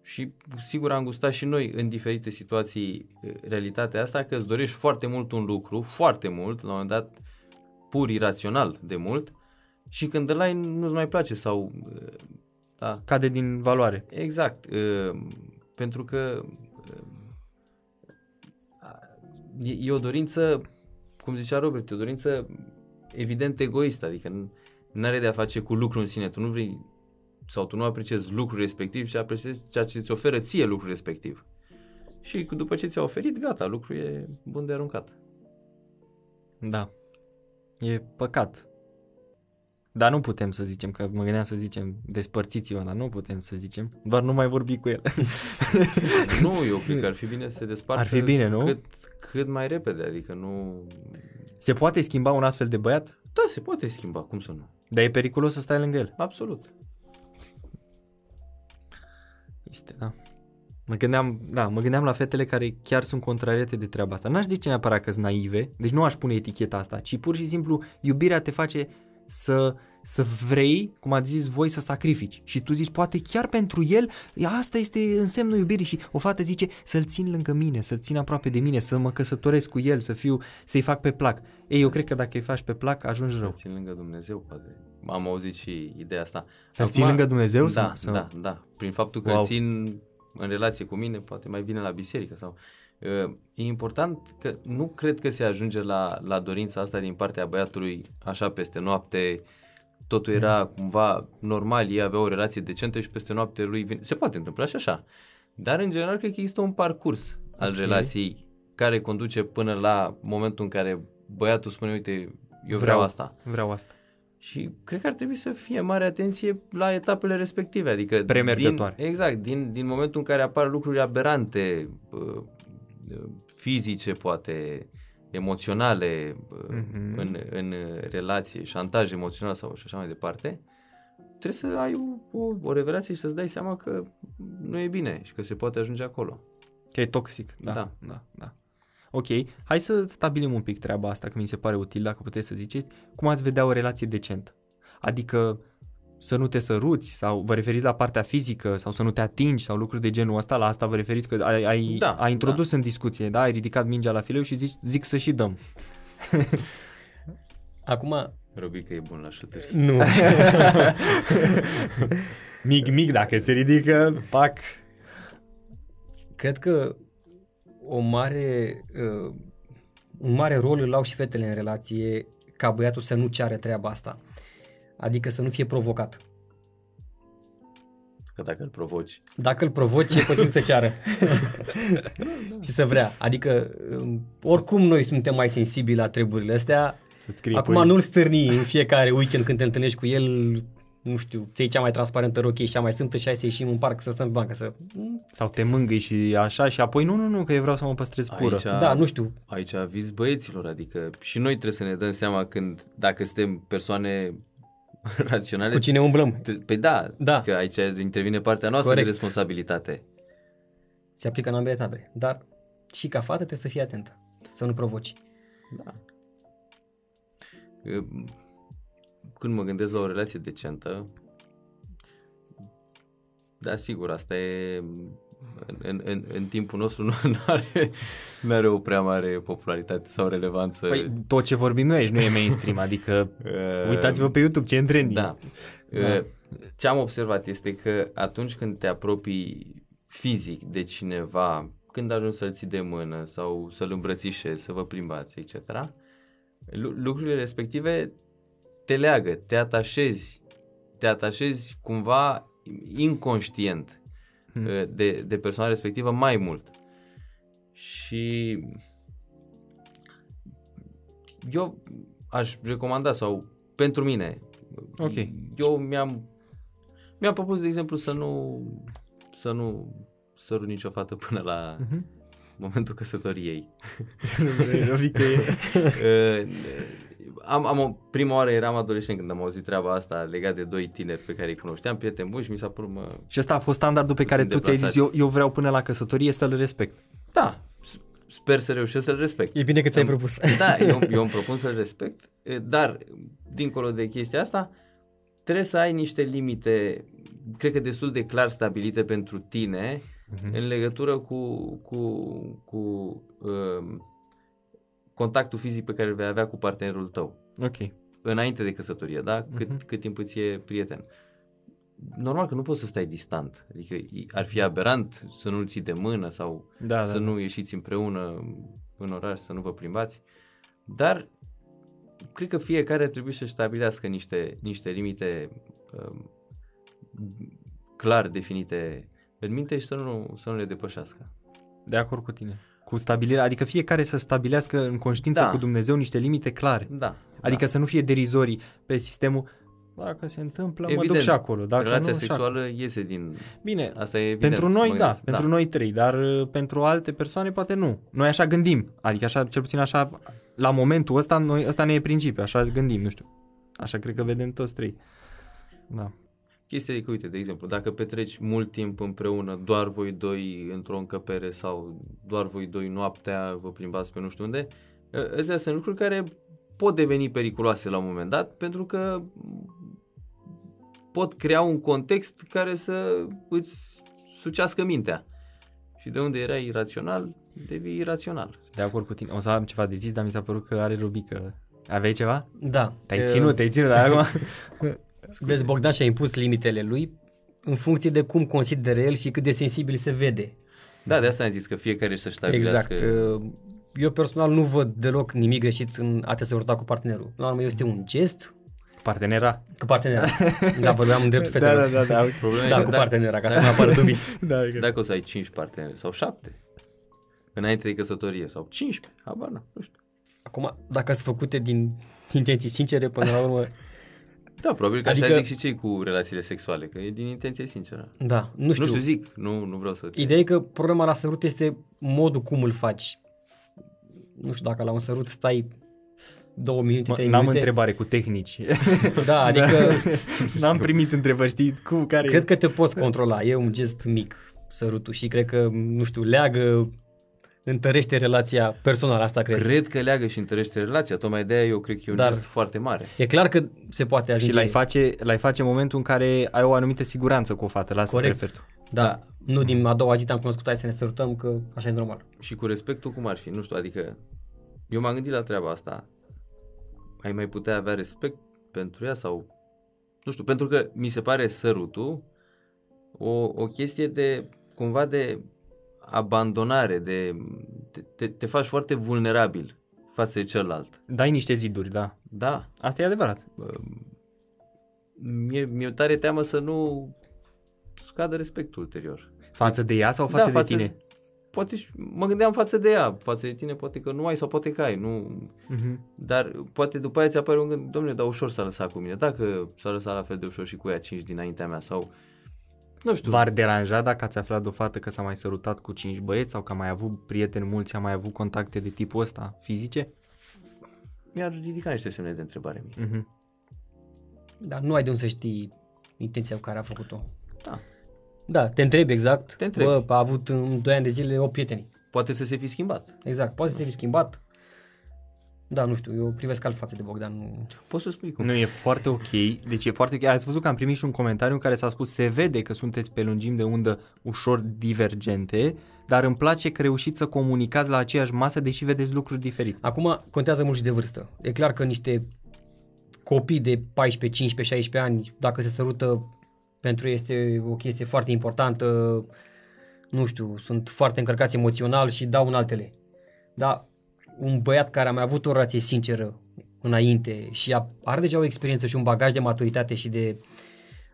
și sigur am gustat și noi în diferite situații eh, realitatea asta că îți dorești foarte mult un lucru, foarte mult, la un moment dat pur irațional de mult și când îl ai nu-ți mai place sau eh, da, Cade din valoare. Exact, uh, pentru că uh, e, e o dorință, cum zicea Robert, e o dorință evident egoistă, adică nu are de a face cu lucrul în sine, tu nu vrei sau tu nu apreciezi lucrul respectiv și apreciezi ceea ce îți oferă ție lucrul respectiv. Și după ce ți-a oferit, gata, lucrul e bun de aruncat. Da. E păcat. Dar nu putem să zicem, că mă gândeam să zicem despărțiți-vă, dar nu putem să zicem. Doar nu mai vorbi cu el. nu, eu cred că ar fi bine să se despartă Ar fi bine, nu? Cât, cât mai repede, adică nu... Se poate schimba un astfel de băiat? Da, se poate schimba, cum să nu? Dar e periculos să stai lângă el. Absolut. Este, da. Mă gândeam, da, mă gândeam la fetele care chiar sunt contrariate de treaba asta. N-aș zice neapărat că sunt naive, deci nu aș pune eticheta asta, ci pur și simplu iubirea te face să, să vrei, cum ați zis voi, să sacrifici. Și tu zici, poate chiar pentru el, asta este însemnul iubirii și o fată zice să-l țin lângă mine, să-l țin aproape de mine, să mă căsătoresc cu el, să fiu, să-i fac pe plac. Ei, eu cred că dacă îi faci pe plac, ajungi rău. Să țin lângă Dumnezeu, poate. Am auzit și ideea asta. Să-l țin lângă Dumnezeu? Da, Să- da, da. Prin faptul că Wow. îl țin în relație cu mine, poate mai bine la biserică sau... Uh, E important că nu cred că se ajunge la, la dorința asta din partea băiatului așa peste noapte, totul era cumva normal, ei aveau o relație decentă și peste noapte lui vine... Se poate întâmpla și așa. Dar în general cred că există un parcurs al Ok. relației care conduce până la momentul în care băiatul spune, uite, eu vreau, Vreau. asta. Vreau asta. Și cred că ar trebui să fie mare atenție la etapele respective, adică Premergătoare. Din, exact, din, din momentul în care apar lucruri aberante, uh, uh, fizice poate, emoționale uh, Mhm. în, în relație, șantaj emoțional sau și așa mai departe, trebuie să ai o, o, o revelație și să-ți dai seama că nu e bine și că se poate ajunge acolo. Că e toxic. Da, Da. da, da. Ok, hai să stabilim un pic treaba asta, că mi se pare util, dacă puteți să ziceți. Cum ați vedea o relație decentă? Adică să nu te săruți sau vă referiți la partea fizică sau să nu te atingi sau lucruri de genul ăsta, la asta vă referiți că ai, ai, Da, ai introdus în discuție, da? Ai ridicat mingea la fileu și zici, zic să și dăm. Acum, Robică e bun la șuturi. nu. Mic, mic, dacă se ridică, pac. Cred că o mare, uh, un mare rol îl au și fetele în relație ca băiatul să nu ceară treaba asta. Adică să nu fie provocat. Că dacă îl provoci. Dacă îl provoci, e posibil să ceară. și să vrea. Adică, um, oricum noi suntem mai sensibili la treburile astea. Să-ți scrie Acum poezii. nu-l stârni în fiecare weekend când te întâlnești cu el, nu știu, ți cea mai transparentă rochie și cea mai strâmtă și hai să ieșim în parc să stăm pe bancă. Să... Sau te mângâi și așa și apoi nu, nu, nu, că eu vreau să mă păstrez pură. Aici, Da, nu știu. Aici aviz băieților, adică și noi trebuie să ne dăm seama când, dacă suntem persoane raționale, Cu cine umblăm. T- Păi da, Da. că aici intervine partea noastră Corect. de responsabilitate. Se aplică în ambele tabere. Dar și ca fată trebuie să fii atentă. Să nu provoci. Da. Când mă gândesc la o relație decentă, da, sigur, asta e în, în, în, în timpul nostru nu are, nu are o prea mare popularitate sau relevanță. Păi tot ce vorbim noi aici nu e mainstream, adică Uh, uitați-vă pe YouTube ce e în trending. Da. Da. Ce am observat este că atunci când te apropii fizic de cineva, când ajungi să-l ții de mână sau să-l îmbrățișezi, să vă plimbați, etc., lu- lucrurile respective te leagă, te atașezi, te atașezi cumva inconștient Hmm. uh, de, de persoana respectivă mai mult. Și eu aș recomanda sau pentru mine Ok. eu mi-am mi-am propus de exemplu să nu să nu sărut nicio fată până la Mhm. momentul căsătoriei. Adică e... Uh, am, am o, prima oară eram adolescent când am auzit treaba asta legat de doi tineri pe care îi cunoșteam, prieteni buni și mi s-a părut, mă, Și ăsta a fost standardul pe care Sunt tu ți-ai zis, eu, deplasați. eu vreau până la căsătorie să-l respect. da, s- sper să reușesc să-l respect. E bine că ți-ai Am- propus. Da, eu, eu îmi propun să-l respect, eh, dar dincolo de chestia asta, trebuie să ai niște limite, cred că destul de clar stabilite pentru tine Mhm. în legătură cu, cu, cu um, contactul fizic pe care îl vei avea cu partenerul tău Ok. înainte de căsătorie, da? Cât, Mhm. cât timp îți e prieten. Normal că nu poți să stai distant. Adică i- ar fi aberant să nu-l ții de mână sau Da, să da. nu ieșiți împreună în oraș, să nu vă plimbați. Dar cred că fiecare trebuie să stabilească niște, niște limite um, clar definite în minte și să nu, să nu le depășească. De acord cu tine. Cu stabilirea, adică fiecare să stabilească în conștiință Da. cu Dumnezeu niște limite clare. Da. Adică să nu fie derizorii pe sistemul dacă se întâmplă, mă duc Evident, și acolo. Dacă Relația nu, și sexuală iese din... acolo. Bine, Asta e evident. pentru noi mă da, gândesc. pentru noi trei, dar uh, pentru alte persoane poate nu. Noi așa gândim, adică așa, cel puțin așa, la momentul ăsta, noi, ăsta ne e principiu, așa gândim, nu știu. Așa cred că vedem toți trei. Da. Chestia e că, uite, de exemplu, dacă petreci mult timp împreună, doar voi doi într-o încăpere sau doar voi doi noaptea, vă plimbați pe nu știu unde, ă, astea sunt lucruri care pot deveni periculoase la un moment dat, pentru că pot crea un context care să îți sucească mintea. Și de unde erai irațional, devii irațional. Sunt de acord cu tine. O să am ceva de zis, dar mi s-a părut că are rubică. Aveai ceva? Da. Te-ai Uh, ținut, te-ai ținut, dar acum... Vezi, Bogdan și-a impus limitele lui în funcție de cum consideră el și cât de sensibil se vede. Da, de asta am zis că fiecare să-și stabilească... Exact. Uh, Eu personal nu văd deloc nimic greșit în a te săruta cu partenerul. La urmă este un gest Partenera. Cu partenera. da, vorbeam în dreptul Da, fetelor. da, da, da. Problema Da, e cu că partenera, ca să nu apară dubii. da, da. dacă o să ai 5 parteneri sau 7 înainte de căsătorie sau 15, habar n nu știu. Acum, dacă sunt făcute din intenții sincere, până la urmă, Da, probabil că adică... Adică- așa zic și cei cu relațiile sexuale, că e din intenție sinceră. da, nu știu. Nu știu, zic, nu, nu vreau să... Ideea e că problema la sărut este modul cum îl faci. Nu știu dacă la un sărut stai două minute, Mă, trei N-am minute. întrebare cu tehnici. Da, adică N-am primit întrebări, știi, cu care... cred că te poți controla. E un gest mic sărutul și cred că, nu știu, leagă, întărește relația personală, asta cred. Cred că leagă și întărește relația, tocmai de aia eu cred că e un Dar- gest foarte mare. E clar că se poate ajunge. Și l-ai face, l-ai face în momentul în care ai o anumită siguranță cu o fată, la asta te Corect. referi tu. Da, Da. nu din a doua zi te-am cunoscut, hai să ne sărutăm, că așa e normal. Și cu respectul cum ar fi, nu știu, adică eu m-am gândit la treaba asta. Ai mai putea avea respect pentru ea sau nu știu, pentru că mi se pare sărutul o, o chestie de cumva de abandonare, de te, te, te faci foarte vulnerabil față de celălalt. Dai niște ziduri, da. Da, Asta e adevărat. mie, mi-e tare teamă să nu scadă respectul ulterior. Față de ea sau față, da, de tine? Poate și, mă gândeam față de ea, față de tine poate că nu ai sau poate că ai, nu, Mhm. Dar poate după aia ți apare un gând, domnule, dar ușor s-a lăsat cu mine. Dacă s-a lăsat la fel de ușor și cu ea 5 dinaintea mea sau... Nu știu. V-ar deranja dacă ați aflat de o fată că s-a mai sărutat cu cinci băieți sau că a mai avut prieteni mulți și a mai avut contacte de tipul ăsta, fizice? Mi-ar ridica niște semne de întrebare mie. Mhm. Dar nu ai de unde să știi intenția cu care a făcut-o. Da. Da, te întrebi exact. Te întrebi. Bă, a avut în 2 ani de zile 8 prieteni. Poate să se fi schimbat. Exact, poate să se fi schimbat. Da, nu știu, eu privesc alt față de Bogdan. Nu... Poți să spui cum. Nu, e foarte ok. Deci e foarte ok. Ați văzut că am primit și un comentariu în care s-a spus se vede că sunteți pe lungimi de undă ușor divergente, dar îmi place că reușiți să comunicați la aceeași masă, deși vedeți lucruri diferite. Acum contează mult și de vârstă. E clar că niște copii de 14, 15, 16 ani, dacă se sărută, pentru ei este o chestie foarte importantă, nu știu, sunt foarte încărcați emoțional și dau în altele. Dar un băiat care a mai avut o relație sinceră înainte și a, are deja o experiență și un bagaj de maturitate și de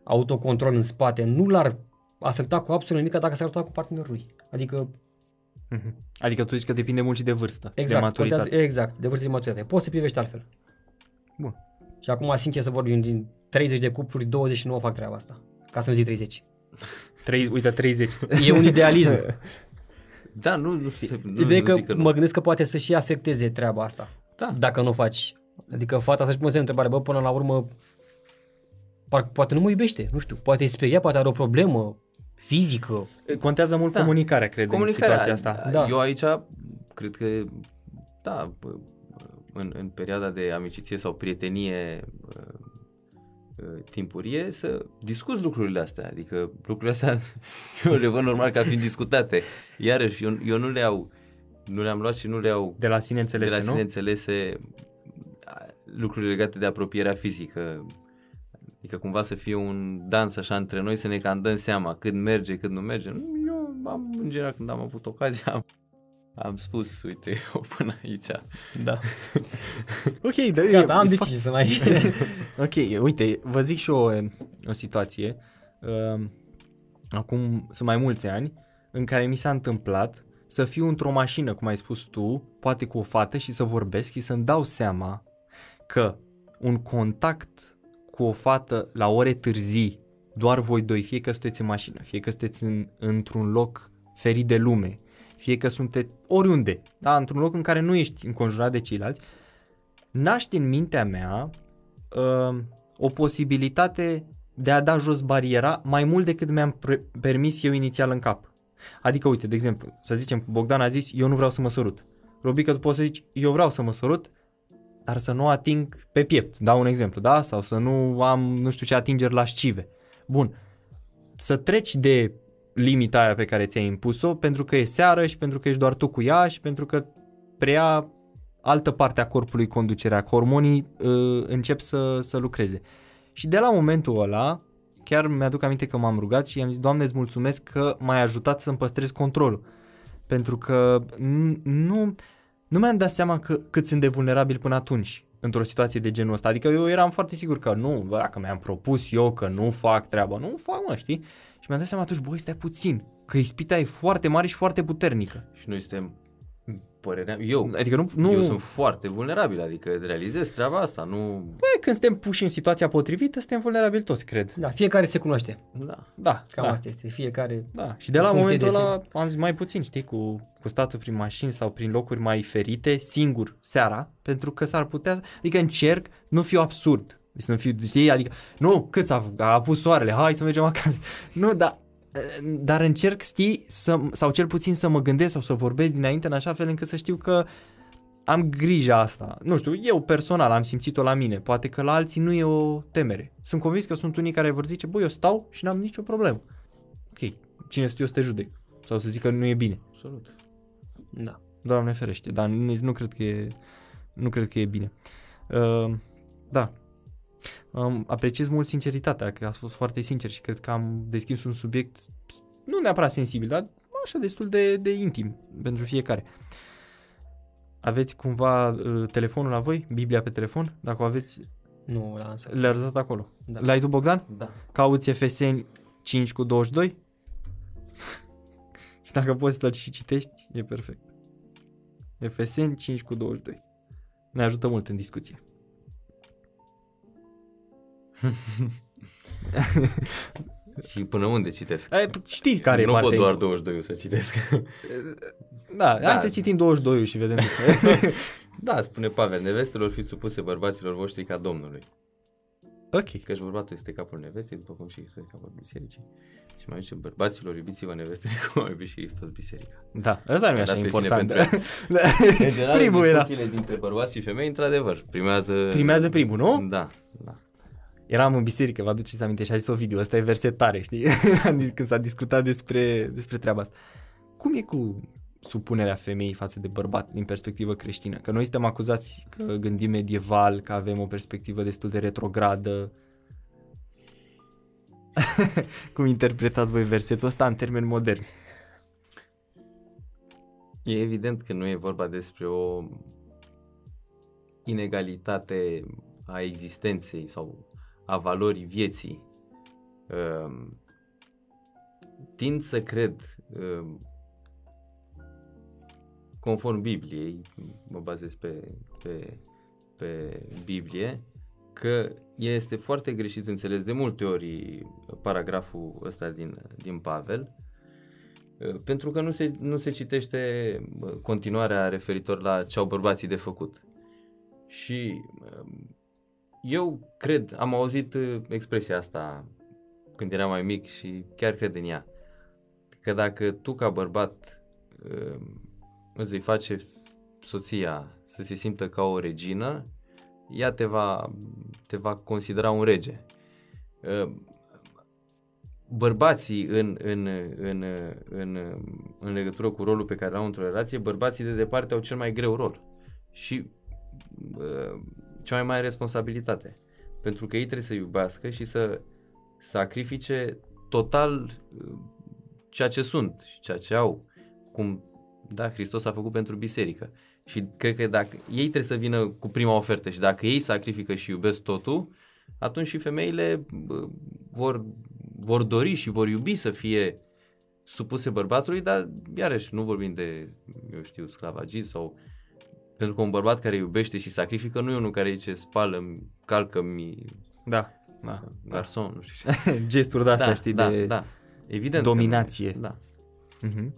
autocontrol în spate, nu l-ar afecta cu absolut nimic dacă s-ar săruta cu partenerul lui. Adică Mhm. Adică tu zici că depinde mult și de vârstă și de Exact, maturitate. contează, exact, de vârstă de maturitate. Poți să privești altfel. Bun. Și acum, sincer să vorbim, din 30 de cupluri, 29 fac treaba asta. Ca să nu zic 30. Trei, uite, 30. E un idealism. Da, nu, nu, nu, nu, Ideea e nu că zic că nu. mă gândesc că poate să și afecteze treaba asta. Da. Dacă nu o faci. Adică fata să-și pune semnul de întrebare, bă, până la urmă, par- poate nu mă iubește, nu știu, poate e speriat, poate are o problemă fizică. Contează mult Da. comunicarea, cred, în situația asta. Da. Eu aici cred că, da, bă, în, în perioada de amiciție sau prietenie uh, uh, timpurie să discuți lucrurile astea. Adică lucrurile astea eu le văd normal ca fiind discutate. Iarăși, eu, eu nu le au nu le-am luat și nu le au De la sine înțelese, de la nu? sine înțelese a, lucruri legate de apropierea fizică. Adică cumva să fie un dans așa între noi, să ne cam dăm seama cât merge, cât nu merge. Eu am, în general, când am avut ocazia, am, am spus, uite, eu până aici. Da. ok, da, Gata, am e decis să mai... Ok, uite, vă zic și o, o situație. Uh, acum sunt mai mulți ani în care mi s-a întâmplat să fiu într-o mașină, cum ai spus tu, poate cu o fată și să vorbesc și să-mi dau seama că un contact cu o fată la ore târzii, doar voi doi, fie că sunteți în mașină, fie că sunteți în, într-un loc ferit de lume, fie că sunteți oriunde, da, într-un loc în care nu ești înconjurat de ceilalți, naște în mintea mea uh, o posibilitate de a da jos bariera mai mult decât mi-am pre- permis eu inițial în cap. Adică, uite, de exemplu, să zicem, Bogdan a zis, eu nu vreau să mă sărut. Robică, tu poți să zici, eu vreau să mă sărut, dar să nu ating pe piept, dau un exemplu, da? Sau să nu am, nu știu ce, atingeri la șcive. Bun, să treci de limita aia pe care ți-ai impus-o pentru că e seară și pentru că ești doar tu cu ea și pentru că preia altă parte a corpului conducerea, că hormonii uh, încep să, să lucreze. Și de la momentul ăla, chiar mi-aduc aminte că m-am rugat și i-am zis, Doamne, îți mulțumesc că m-ai ajutat să-mi păstrez controlul. Pentru că n- nu, nu mi-am dat seama că, cât sunt de vulnerabil până atunci. într-o situație de genul ăsta. Adică eu eram foarte sigur că nu, bă, dacă mi-am propus eu că nu fac treaba, nu fac, mă, știi? Și mi-am dat seama atunci, băi, stai puțin, că ispita e foarte mare și foarte puternică. Și noi suntem părerea eu, Adică nu, nu eu sunt foarte vulnerabil, adică realizez treaba asta, nu... bă, când suntem puși în situația potrivită, suntem vulnerabili toți, cred. Da, fiecare se cunoaște. Da. Da, Cam da. asta este. Fiecare... Da, și de la În funcție momentul de ăla am zis mai puțin, știi, cu, cu statul prin mașini sau prin locuri mai ferite, singur, seara, pentru că s-ar putea, adică încerc, nu fiu absurd, să nu fiu, știi, adică, nu, cât a, a apus soarele, hai să mergem acasă, nu, dar dar încerc, știi, să, sau cel puțin să mă gândesc sau să vorbesc dinainte în așa fel încât să știu că am grija asta. Nu știu, eu personal am simțit-o la mine, poate că la alții nu e o temere. Sunt convins că sunt unii care vor zice, băi, eu stau și n-am nicio problemă. Ok, cine sunt eu să te judec? Sau să zic că nu e bine. Absolut. Da. Doamne ferește, dar nici nu cred că e, nu cred că e bine. Uh, da. Um, apreciez mult sinceritatea, că ați fost foarte sincer și cred că am deschis un subiect nu neapărat sensibil, dar așa destul de, de intim pentru fiecare. Aveți cumva uh, telefonul la voi? Biblia pe telefon? Dacă o aveți, Nu l-am lansat. le-a lăsat acolo. Da. L-ai tu, Bogdan? Da. Cauți Efeseni 5 cu 22 și dacă poți să-l și citești, e perfect. Efeseni 5 cu 22. Ne ajută mult în discuție. Și până unde citesc? Ai, știi care nu e pot partea doar imp- 22 să citesc. Da, Da. hai să citim 22 și vedem. da, spune Pavel, nevestelor fiți supuse bărbaților voștri ca Domnului. ok. Căci bărbatul este capul nevestei, după cum și este capul bisericii. Și mai zice, bărbaților, iubiți-vă nevestele cum a iubit și Hristos biserica. Da, ăsta nu e S-a așa dat pe sine important. pentru- Da. În general, Primul era. discuțiile dintre bărbați și femei, într-adevăr, primează... Primează primul, nu? Da, da. Eram în biserică, vă aduceți aminte și a zis o video, ăsta e verset tare, știi? Când s-a discutat despre, despre treaba asta. Cum e cu supunerea femeii față de bărbat din perspectivă creștină? Că noi suntem acuzați că gândim medieval, că avem o perspectivă destul de retrogradă. Cum interpretați voi versetul ăsta în termeni moderni? E evident că nu e vorba despre o inegalitate a existenței sau a valorii vieții. Um, Tind să cred, um, conform Bibliei, mă bazez pe, pe, pe Biblie, că este foarte greșit înțeles de multe ori paragraful ăsta din, din Pavel, Uh, pentru că nu se, nu se citește uh, continuarea referitor la ce au bărbații de făcut. Și um, eu cred, am auzit uh, expresia asta când eram mai mic și chiar cred în ea, că dacă tu ca bărbat um, îți vei face soția să se simtă ca o regină, ea te va, te va considera un rege. Um, bărbații în, în, în, în, în legătură cu rolul pe care l-au într-o relație, bărbații de departe au cel mai greu rol și uh, cea mai mare responsabilitate. Pentru că ei trebuie să iubească și să sacrifice total uh, ceea ce sunt și ceea ce au. Cum, da, Hristos a făcut pentru biserică. Și cred că dacă ei trebuie să vină cu prima ofertă și dacă ei sacrifică și iubesc totul, atunci și femeile uh, vor vor dori și vor iubi să fie supuse bărbatului, dar iarăși nu vorbim de, eu știu, sclavagism sau... Pentru că un bărbat care iubește și sacrifică nu e unul care zice spală calcă-mi Da, da. garson, nu știu ce. Gesturi de astea, da, știi, da, de... da. Evident că dominație. nu e. Da. Mhm.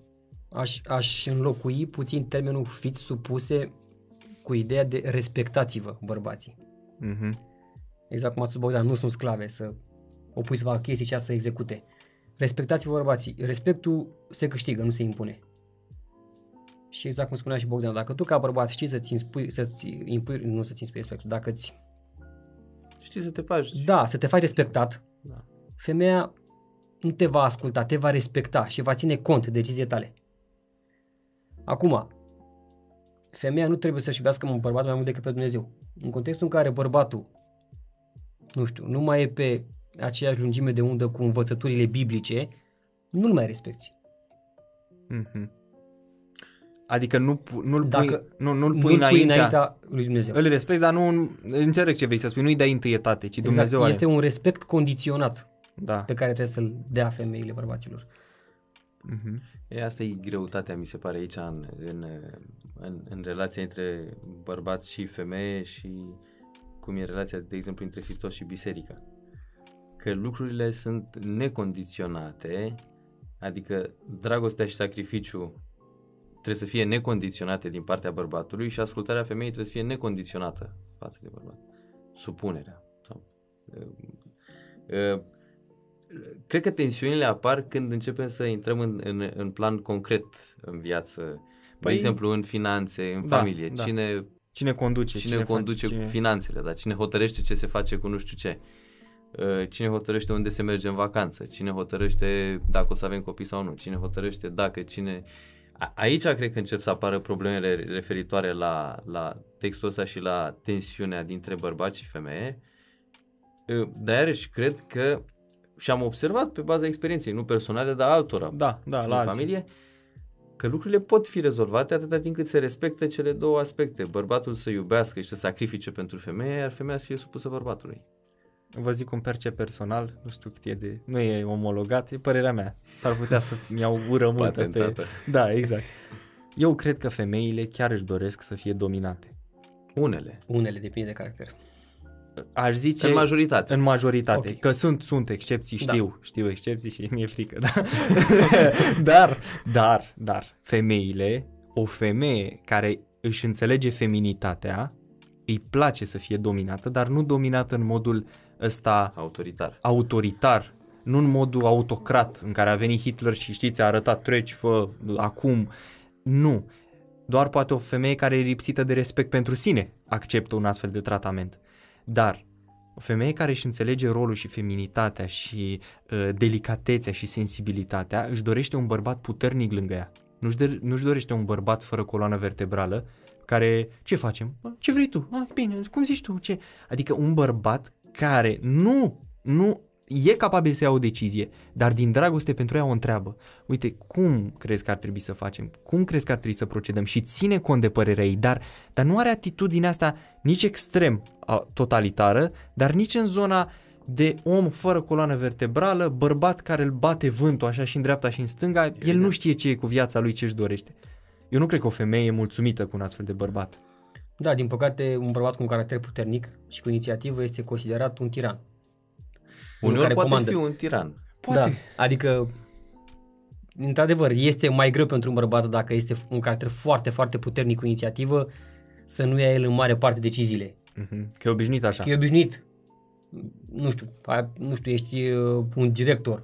Aș, aș înlocui puțin termenul fiți supuse cu ideea de respectați-vă bărbații. Mhm. Exact cum a spus Bogdan, nu sunt sclave să o pui să facă chestii și ea să execute. Respectați-vă bărbații. Respectul se câștigă, nu se impune. Și exact cum spunea și Bogdan, dacă tu ca bărbat știi să-ți impui, să-ți impui nu să-ți impui respectul, dacă ți Știi să te faci. Da, să te faci respectat. Da. Femeia nu te va asculta, te va respecta și va ține cont de deciziile tale. Acum, femeia nu trebuie să-și iubească un bărbat mai mult decât pe Dumnezeu. În contextul în care bărbatul, nu știu, nu mai e pe aceeași lungime de undă cu învățăturile biblice, nu-l mai respecti. Mhm. Adică nu, pu- nu-l pui, Dacă nu, nu-l pui, nu-l înaintea, înaintea lui Dumnezeu. îl respecti, dar nu, înțeleg ce vrei să spui, nu-i dai întâietate, ci Dumnezeu exact. are. Este un respect condiționat Da. pe care trebuie să-l dea femeile bărbaților. Mhm. E, asta e greutatea, mi se pare, aici în, în, în, în relația între bărbat și femeie și cum e relația, de exemplu, între Hristos și biserică. Că lucrurile sunt necondiționate, adică dragostea și sacrificiu trebuie să fie necondiționate din partea bărbatului și ascultarea femeii trebuie să fie necondiționată față de bărbat. Supunerea. Sau, uh, uh, cred că tensiunile apar când începem să intrăm în, în, în plan concret în viață. Păi, Păi- de exemplu, în finanțe, în Da, familie. da. Cine, Cine conduce? cine, face, conduce cine... finanțele, dar cine hotărăște ce se face cu nu știu ce. Uh, Cine hotărăște unde se merge în vacanță, cine hotărăște dacă o să avem copii sau nu, cine hotărăște dacă, cine... A- Aici cred că încep să apară problemele referitoare la, la textul ăsta și la tensiunea dintre bărbați și femeie. Uh, Dar iarăși cred că și am observat pe baza experienței, nu personale, dar altora Da, da, și la în alții. familie, că lucrurile pot fi rezolvate atâta timp cât se respectă cele două aspecte. Bărbatul să iubească și să sacrifice pentru femeie, iar femeia să fie supusă bărbatului. Vă zic un perce personal, nu știu cât e de... Nu e omologat, e părerea mea. S-ar putea să-mi iau ură multă pe... Patentată. Da, exact. Eu cred că femeile chiar își doresc să fie dominate. Unele. Unele depinde de caracter. Aș zice... În majoritate. În majoritate, Ok. că sunt, sunt excepții, Da. știu, știu excepții și mi-e frică, da? dar, dar, dar, femeile, o femeie care își înțelege feminitatea, îi place să fie dominată, dar nu dominată în modul ăsta Autoritar. autoritar, nu în modul autocrat în care a venit Hitler și știți, a arătat treci, fă, acum. Nu. Doar poate o femeie care e lipsită de respect pentru sine acceptă un astfel de tratament. Dar o femeie care își înțelege rolul și feminitatea și uh, delicatețea și sensibilitatea își dorește un bărbat puternic lângă ea. Nu-și, de- nu-și dorește un bărbat fără coloană vertebrală care, ce facem? "Bă, Ce vrei tu? Ah, bine, cum zici tu? Ce? Adică un bărbat care nu, nu e capabil să ia o decizie, dar din dragoste pentru ea o întreabă. Uite, cum crezi că ar trebui să facem? Cum crezi că ar trebui să procedăm? Și ține cont de părerea ei, dar, dar nu are atitudinea asta nici extrem a, totalitară, dar nici în zona de om fără coloană vertebrală, bărbat care îl bate vântul așa și în dreapta și în stânga, el nu știe ce e cu viața lui, ce își dorește. Eu nu cred că o femeie e mulțumită cu un astfel de bărbat. Da, din păcate, un bărbat cu un caracter puternic și cu inițiativă este considerat un tiran. Unul Uneori care poate comandă. fi un tiran. Poate. Da, adică, într-adevăr, este mai greu pentru un bărbat dacă este un caracter foarte, foarte puternic cu inițiativă să nu ia el în mare parte deciziile. Mhm, Că e obișnuit așa. Că e obișnuit. Nu știu, ai, nu știu, ești uh, un director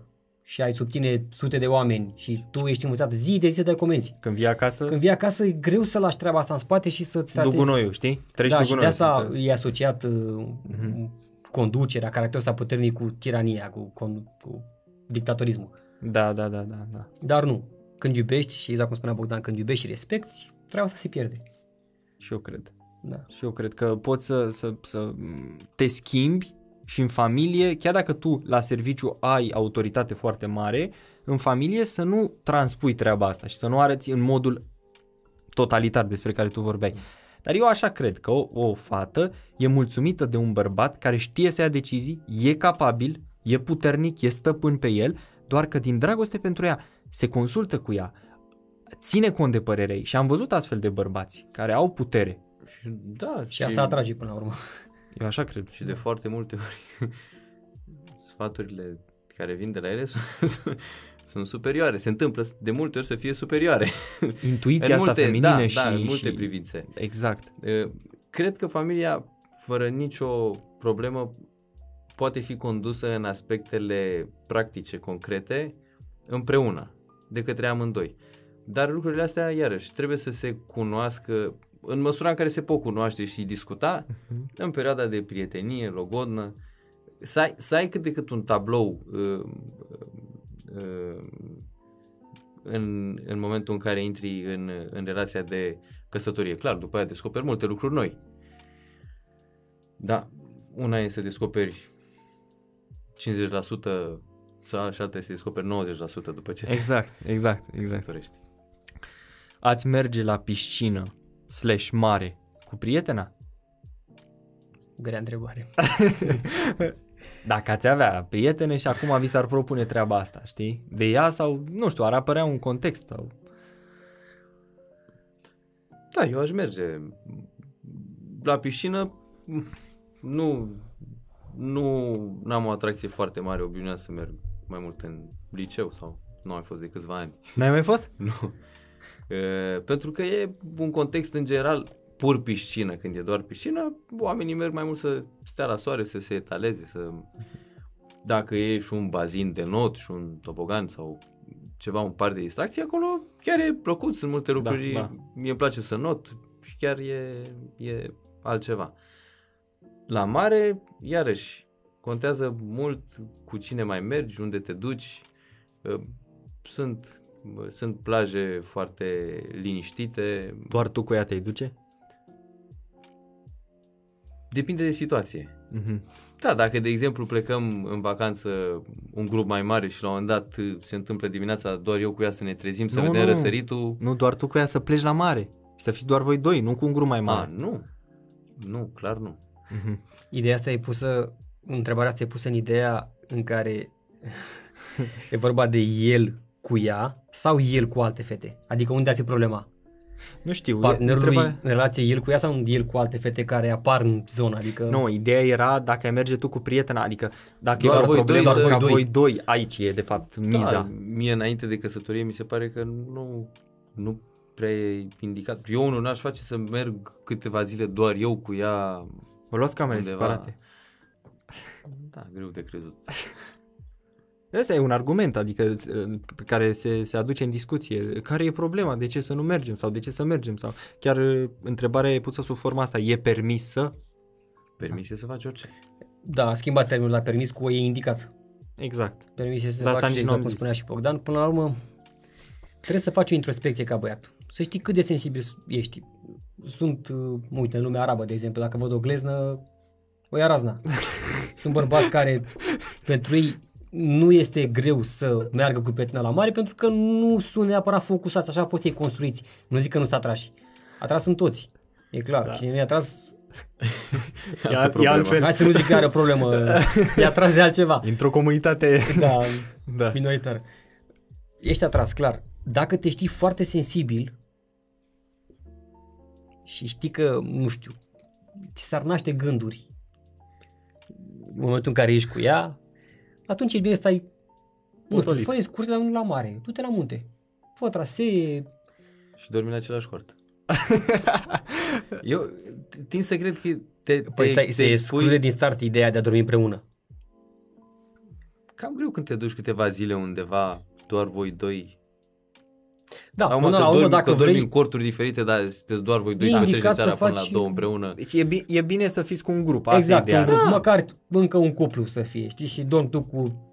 și ai sub tine sute de oameni și tu ești învățat zi de zi să dai comenzi. Când vii acasă, Când vii acasă e greu să lași treaba asta în spate și să-ți tratezi. dugunoiul, știi? Treci da, și de dugunoiul. asta să- e asociat uh, conducerea, caracterul ăsta puternic cu tirania, cu, con, cu dictatorismul. Da, da, da, da, da. Dar nu. Când iubești, și exact cum spunea Bogdan, când iubești și respecti, treaba asta se pierde. Și eu cred. Da. Și eu cred că poți să, să, să te schimbi și în familie, chiar dacă tu la serviciu ai autoritate foarte mare, în familie să nu transpui treaba asta și să nu arăți în modul totalitar despre care tu vorbeai. Dar eu așa cred că o, o fată e mulțumită de un bărbat care știe să ia decizii, e capabil, e puternic, e stăpân pe el, doar că din dragoste pentru ea se consultă cu ea, ține cont de părerea ei. Și am văzut astfel de bărbați care au putere. Și, da, Și asta atrage până la urmă. Eu așa cred. Și de foarte multe ori sfaturile care vin de la ele sunt, sunt superioare. Se întâmplă de multe ori să fie superioare. Intuiția în asta multe, feminină da, și... da, în multe și... privințe. Exact. Uh, Cred că familia, fără nicio problemă, poate fi condusă în aspectele practice, concrete, împreună, de către amândoi. Dar lucrurile astea, iarăși, trebuie să se cunoască în măsura în care se pot cunoaște și discuta, Mhm. în perioada de prietenie, logodnă, să ai, să ai cât de cât un tablou uh, uh, în, în momentul în care intri în, în relația de căsătorie. Clar, după aia descoperi multe lucruri noi. Da, una e să descoperi 50% sau și alta e să descoperi 90% după ce te Exact, exact, exact. căsătorești. ați merge la piscină slash mare cu prietena? Grea întrebare. Dacă ați avea prietene și acum vi s-ar propune treaba asta, știi? De ea sau, nu știu, ar apărea un context sau... Da, eu aș merge la piscină. Nu, nu am o atracție foarte mare, obișnuiat să merg mai mult în liceu sau nu am mai fost de câțiva ani. N-ai mai fost? Nu. E, pentru că e un context în general pur piscină, când e doar piscină, oamenii merg mai mult să stea la soare, să se etaleze, să... Dacă e și un bazin de not și un tobogan sau ceva, un par de distracție, acolo chiar e plăcut, sunt multe lucruri, da, da. mie îmi place să not și chiar e, e altceva. La mare, iarăși, contează mult cu cine mai mergi, unde te duci. Sunt, sunt plaje foarte liniștite. Doar tu cu ea te duce? Depinde de situație. Mm-hmm. Da, dacă de exemplu plecăm în vacanță un grup mai mare și la un moment dat se întâmplă dimineața doar eu cu ea să ne trezim, să nu, vedem nu, răsăritul. Nu, doar tu cu ea să pleci la mare și să fiți doar voi doi, nu cu un grup mai mare. A, nu. Nu, clar nu. Mm-hmm. Ideea asta e pusă, întrebarea ți-e pusă în ideea în care e vorba de el cu ea sau el cu alte fete? Adică unde ar fi problema? Nu știu. Partenerului întreba... în relație el cu ea sau el cu alte fete care apar în zonă? Adică... Nu, ideea era dacă ai merge tu cu prietena, adică dacă doar e o problemă doi, ca doi. voi doi, aici e de fapt miza. Da, mie înainte de căsătorie mi se pare că nu, nu prea e indicat. Eu nu n-aș face să merg câteva zile doar eu cu ea O luați camere undeva. separate. Da, greu de crezut. Asta e un argument, adică pe care se, se aduce în discuție. Care e problema? De ce să nu mergem? Sau de ce să mergem? Sau chiar uh, întrebarea e pusă sub forma asta. E permis să? Permis să faci orice. Da, a schimbat termenul la permis cu e indicat. Exact. Permis să faci asta exact cum spunea și Bogdan. Până la urmă, trebuie să faci o introspecție ca băiat. Să știi cât de sensibil ești. Sunt, uh, uite, în lumea arabă, de exemplu, dacă văd o gleznă, o ia razna. Sunt bărbați care, pentru ei, nu este greu să meargă cu prietena la mare pentru că nu sunt neapărat focusați, așa au fost ei construiți. Nu zic că nu sunt atrași. Atrași sunt toți. E clar. Da. Cine nu e atras e, e altfel. Hai să nu zic că are o problemă. E atras de altceva. Într-o comunitate da, da. minoritară. Ești atras, clar. Dacă te știi foarte sensibil și știi că, nu știu, ți s-ar naște gânduri în momentul în care ești cu ea, atunci e bine să stai, nu știu, fă excursie la, la mare, du-te la munte, fă trasee. Și dormi în același cort. Eu tind să cred că te, păi te, stai, te se exclude din start ideea de a dormi împreună. Cam greu când te duci câteva zile undeva, doar voi doi, da, Acum până la urmă, dacă că vrei... în corturi diferite, dar sunteți doar voi doi și petreceți seara faci... până la două împreună. Deci e, bine, e bine să fiți cu un grup. Asta exact, un grup. Da. Măcar încă un cuplu să fie, știi? Și dormi tu cu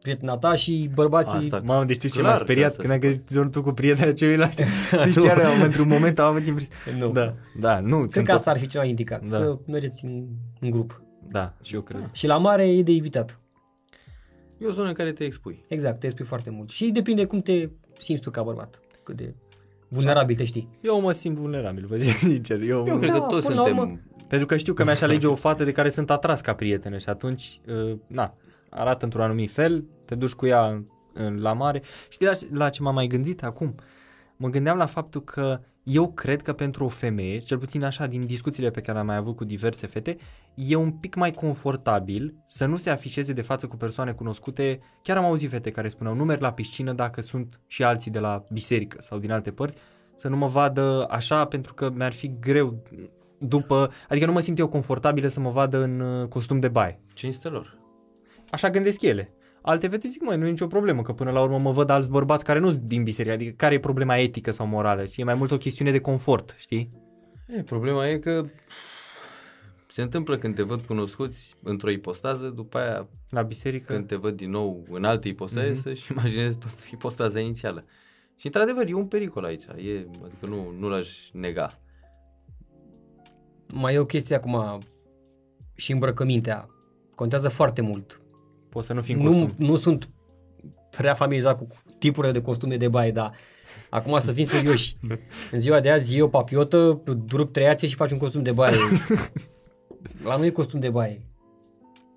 prietena ta și bărbații... Asta, Mamă, deci știu ce m-a speriat când am găsit dormi tu cu prietena celuilalt. Deci chiar am, într-un moment am avut impresia. Nu. Da, da, nu. Cred că asta ar fi cel mai indicat, da. să mergeți în, în grup. Da, și eu cred. Și la mare e de evitat. E o zonă în care te expui. Exact, te expui foarte mult. Și depinde cum te simți tu ca bărbat. Cât de vulnerabil te știi. Eu mă simt vulnerabil, vă zic sincer. Eu, eu cred da, că toți suntem... Urmă... Pentru că știu că mi-aș alege o fată de care sunt atras ca prietenă și atunci, uh, na, arată într-un anumit fel, te duci cu ea la mare. Știi la, la ce m-am mai gândit acum? Mă gândeam la faptul că eu cred că pentru o femeie, cel puțin așa din discuțiile pe care am mai avut cu diverse fete, e un pic mai confortabil să nu se afișeze de față cu persoane cunoscute. Chiar am auzit fete care spuneau nu merg la piscină dacă sunt și alții de la biserică sau din alte părți, să nu mă vadă așa pentru că mi-ar fi greu după, adică nu mă simt eu confortabilă să mă vadă în uh, costum de baie. Cinstelor. Așa gândesc ele. Alte fete zic, măi, nu e nicio problemă, că până la urmă mă văd alți bărbați care nu sunt din biserică, adică care e problema etică sau morală, ci e mai mult o chestiune de confort, știi? E, problema e că se întâmplă când te văd cunoscuți într-o ipostază, după aia la biserică când te văd din nou în altă ipostaze mm-hmm. să-și imaginezi tot ipostaza inițială. Și într-adevăr e un pericol aici, e, adică nu, nu l-aș nega. Mai e o chestie acum și îmbrăcămintea. Contează foarte mult Poți să nu fii în costum. Nu, nu sunt prea familiarizat cu tipurile de costume de baie, dar acum să fim serioși. În ziua de azi iei o papiotă, drup treiațe și faci un costum de baie. La noi e costum de baie.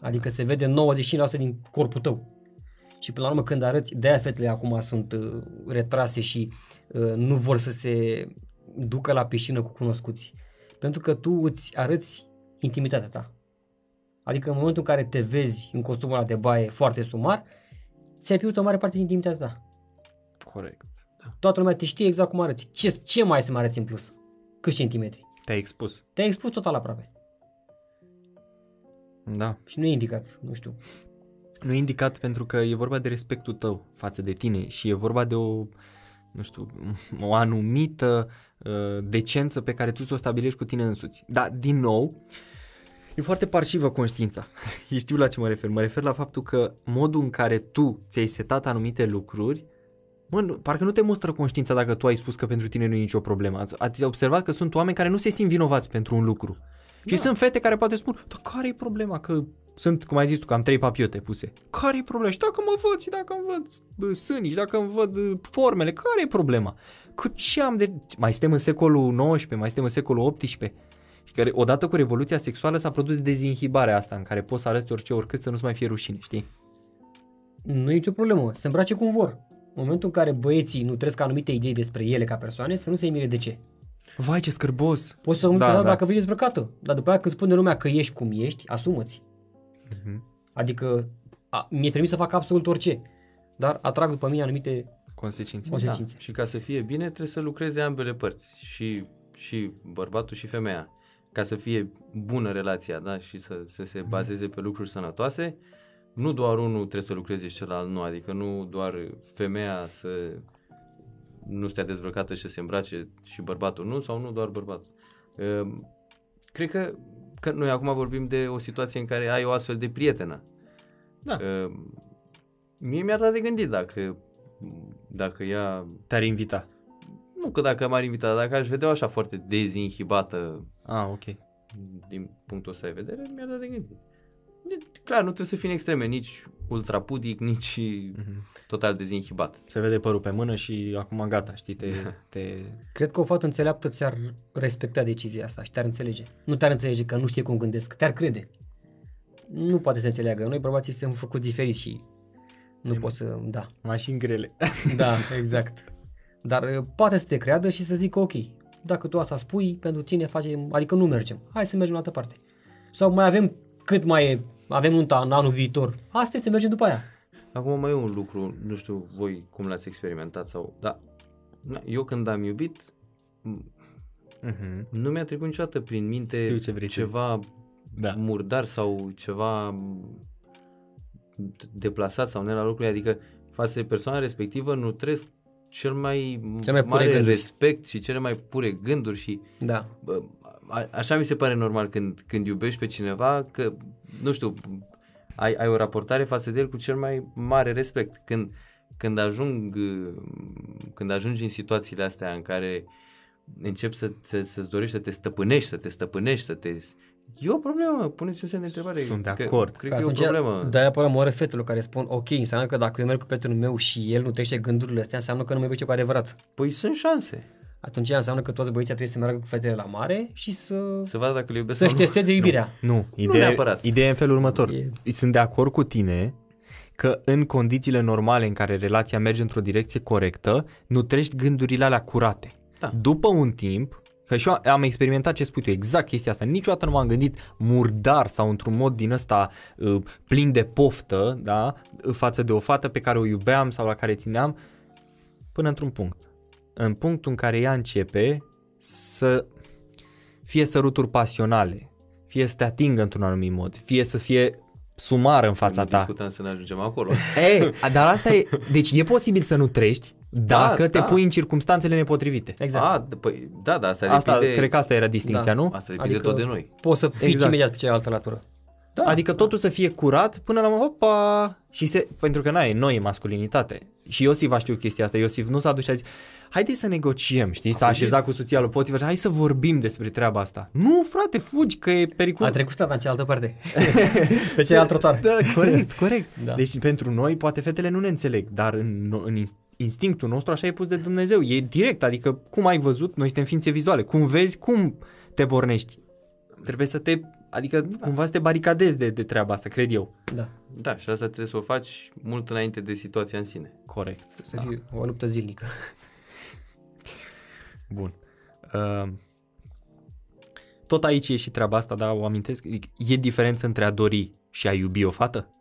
Adică se vede 95% din corpul tău. Și până la urmă când arăți, de-aia fetele acum sunt uh, retrase și uh, nu vor să se ducă la piscină cu cunoscuți. Pentru că tu îți arăți intimitatea ta. Adică în momentul în care te vezi în costumul ăla de baie foarte sumar, ți-ai pierdut o mare parte din intimitatea ta. Corect. Toată lumea te știe exact cum arăți. Ce, ce mai să mai arăți în plus? Câți centimetri? Te-ai expus. Te-ai expus total aproape. Da. Și nu e indicat, nu știu. Nu e indicat pentru că e vorba de respectul tău față de tine și e vorba de o, nu știu, o anumită uh, decență pe care tu să o stabilești cu tine însuți. Dar, din nou, e foarte parșivă conștiința. Știu la ce mă refer. Mă refer la faptul că modul în care tu ți-ai setat anumite lucruri Mă, nu- parcă nu te mustră conștiința dacă tu ai spus că pentru tine nu e nicio problemă. Ați, ați observat că sunt oameni care nu se simt vinovați pentru un lucru. Și sunt fete care poate spun, dar care e problema? Că sunt, cum ai zis tu, că am trei papiote puse. care e problema? Și dacă mă văd, și dacă îmi văd bă, sânii, și dacă îmi văd uh, formele, care e problema? Cu ce am de... Mai suntem în secolul XIX, mai suntem în secolul XVIII. Și care, odată cu revoluția sexuală s-a produs dezinhibarea asta în care poți să arăți orice oricât să nu-ți mai fie rușine, știi? Nu e nicio problemă, se îmbrace cum vor. În momentul în care băieții nu trăiesc anumite idei despre ele ca persoane, să nu se mire de ce. Vai, ce scârbos! Poți să nu Da, da, da. dacă vii dezbrăcată, dar după aia când spune lumea că ești cum ești, asumă-ți. Mhm. Adică a, mi-e permis să fac absolut orice, dar atrag după mine anumite Consecințe. consecințe. Și ca să fie bine, trebuie să lucreze ambele părți, și, și bărbatul și femeia. Ca să fie bună relația, da, și să, să se bazeze pe lucruri sănătoase, nu doar unul trebuie să lucreze și celălalt nu, adică nu doar femeia să nu stea dezbrăcată și să se îmbrace și bărbatul nu, sau nu doar bărbatul. Ehm, Cred că, că noi acum vorbim de o situație în care ai o astfel de prietenă. Da. Ehm, Mie mi-ar da de gândit dacă, dacă ea Te-ar invita. Nu că dacă m-ar invita, dar dacă aș vedea așa foarte dezinhibată Ah, ok. din punctul ăsta de vedere, mi-ar da de gândit. De, clar, nu trebuie să fii în extreme, nici ultrapudic, nici Mhm. total dezinhibat. Se vede părul pe mână și acum gata, știi, te... te... Cred că o fată înțeleaptă ți-ar respecta decizia asta și te-ar înțelege. Nu te-ar înțelege că nu știe cum gândesc, te-ar crede. Nu poate să înțeleagă. Noi bărbații suntem făcuți diferiți și nu pot să... Da. Mașini grele. Da, exact. Dar uh, poate să te creadă și să zică ok, dacă tu asta spui, pentru tine facem, adică nu mergem. Hai să mergem în altă parte. Sau mai avem cât mai e, avem nunta în anul viitor. Asta este, mergem după aia. Acum mai e un lucru, nu știu voi cum l-ați experimentat sau... Da, na, eu când am iubit, m- Mhm. nu mi-a trecut niciodată prin minte Știu ce vrei să ceva Da. murdar sau ceva deplasat sau ne la lucruri, adică față de persoana respectivă nu trăiesc cel mai, Cel mai pure mare gânduri. respect și cele mai pure gânduri și Da. bă, a, așa mi se pare normal când, când iubești pe cineva că, nu știu, ai, ai o raportare față de el cu cel mai mare respect. Când, când ajung uh, când ajungi în situațiile astea în care începi să, să, să-ți dorești să te stăpânești, să te stăpânești, să te... E o problemă, puneți un semn de întrebare. Sunt de Că- acord. Cred că e o problemă. De-aia apără moare fetelor care spun, ok, înseamnă că dacă eu merg cu prietenul meu și el nu trece gândurile astea, înseamnă că nu mă iubește cu adevărat. Păi sunt șanse Atunci înseamnă că toți băieții trebuie să meargă cu fetele la mare și să, să vadă dacă le iubesc să-și sau nu. testeze iubirea. Nu, ideea, neapărat. ideea e în felul următor. E- Sunt de acord cu tine că în condițiile normale în care relația merge într-o direcție corectă, nu treci gândurile alea curate. Da. După un timp, că și eu am experimentat ce spui tu, exact chestia asta, niciodată nu m-am gândit murdar sau într-un mod din ăsta uh, plin de poftă, da, față de o fată pe care o iubeam sau la care țineam, până într-un punct. În punctul în care ea începe să fie săruturi pasionale, fie să te atingă într-un anumit mod, fie să fie sumară în fața Nu ta. discutăm să ne ajungem acolo. Ei, dar asta e, deci e posibil să nu trăiești dacă te da. pui în circumstanțele nepotrivite. Exact. A, d- păi, da, da, asta, Asta, depinde, cred că asta era distinția, Da. nu? asta depinde Adică- tot de noi. Poți să pici Exact. imediat pe cealaltă latură. Da, adică totul să fie curat până la opa și se, pentru că n-ai, noi e masculinitate. și Iosif a știut chestia asta. Iosif nu s-a dus și a zis, haideți să negociem, știi? S-a fugit. așezat cu soția lui Potifar, hai să vorbim despre treaba asta. Nu, frate, fugi, că e A periculos. trecut tata în cealaltă parte. Pe cealaltă trotuar. Da, corect, corect. Da. Deci pentru noi, poate fetele nu ne înțeleg, dar în, în ins- instinctul nostru așa e pus de Dumnezeu. E direct, adică cum ai văzut, noi suntem ființe vizuale. Cum vezi, cum te pornești. Trebuie să te, adică da. cumva să te baricadezi de, de treaba asta, cred eu. Da. Da, și asta trebuie să o faci mult înainte de situația în sine. Corect. Să fie o luptă zilnică. Bun. Uh, tot aici e și treaba asta, dar o amintesc. Adică E diferență între a dori și a iubi o fată?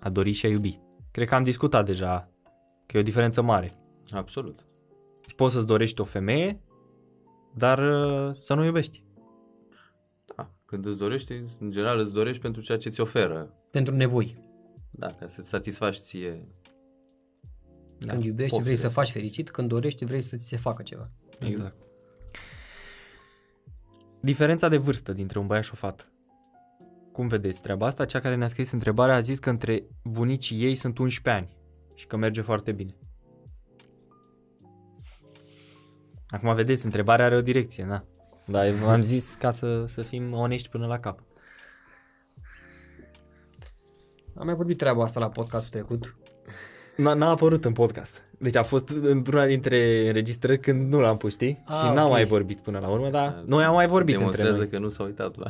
A dori și a iubi. Cred că am discutat deja că e o diferență mare. Absolut. Și poți să-ți dorești o femeie, dar uh, să nu o iubești. Da, când îți dorești, în general îți dorești pentru ceea ce ți oferă. Pentru nevoi. Da, ca să-ți satisfaci ție. Da. Când iubești, pofile vrei să astea. faci fericit. Când dorești, vrei să ți se facă ceva. Exact. Diferența de vârstă dintre un băiat și o fată. Cum vedeți treaba asta? Cea care ne-a scris întrebarea a zis că între bunicii ei sunt 11 ani și că merge foarte bine. Acum vedeți, întrebarea are o direcție, na. Dar am zis ca să, să fim onești până la cap. Am mai vorbit treaba asta la podcastul trecut. N-a, n-a apărut în podcast. Deci a fost într-una dintre înregistrări când nu l-am pus, știi? Ah, și n-am ok. mai vorbit până la urmă, dar noi am mai vorbit între Demonstrează noi. că nu s-a uitat la...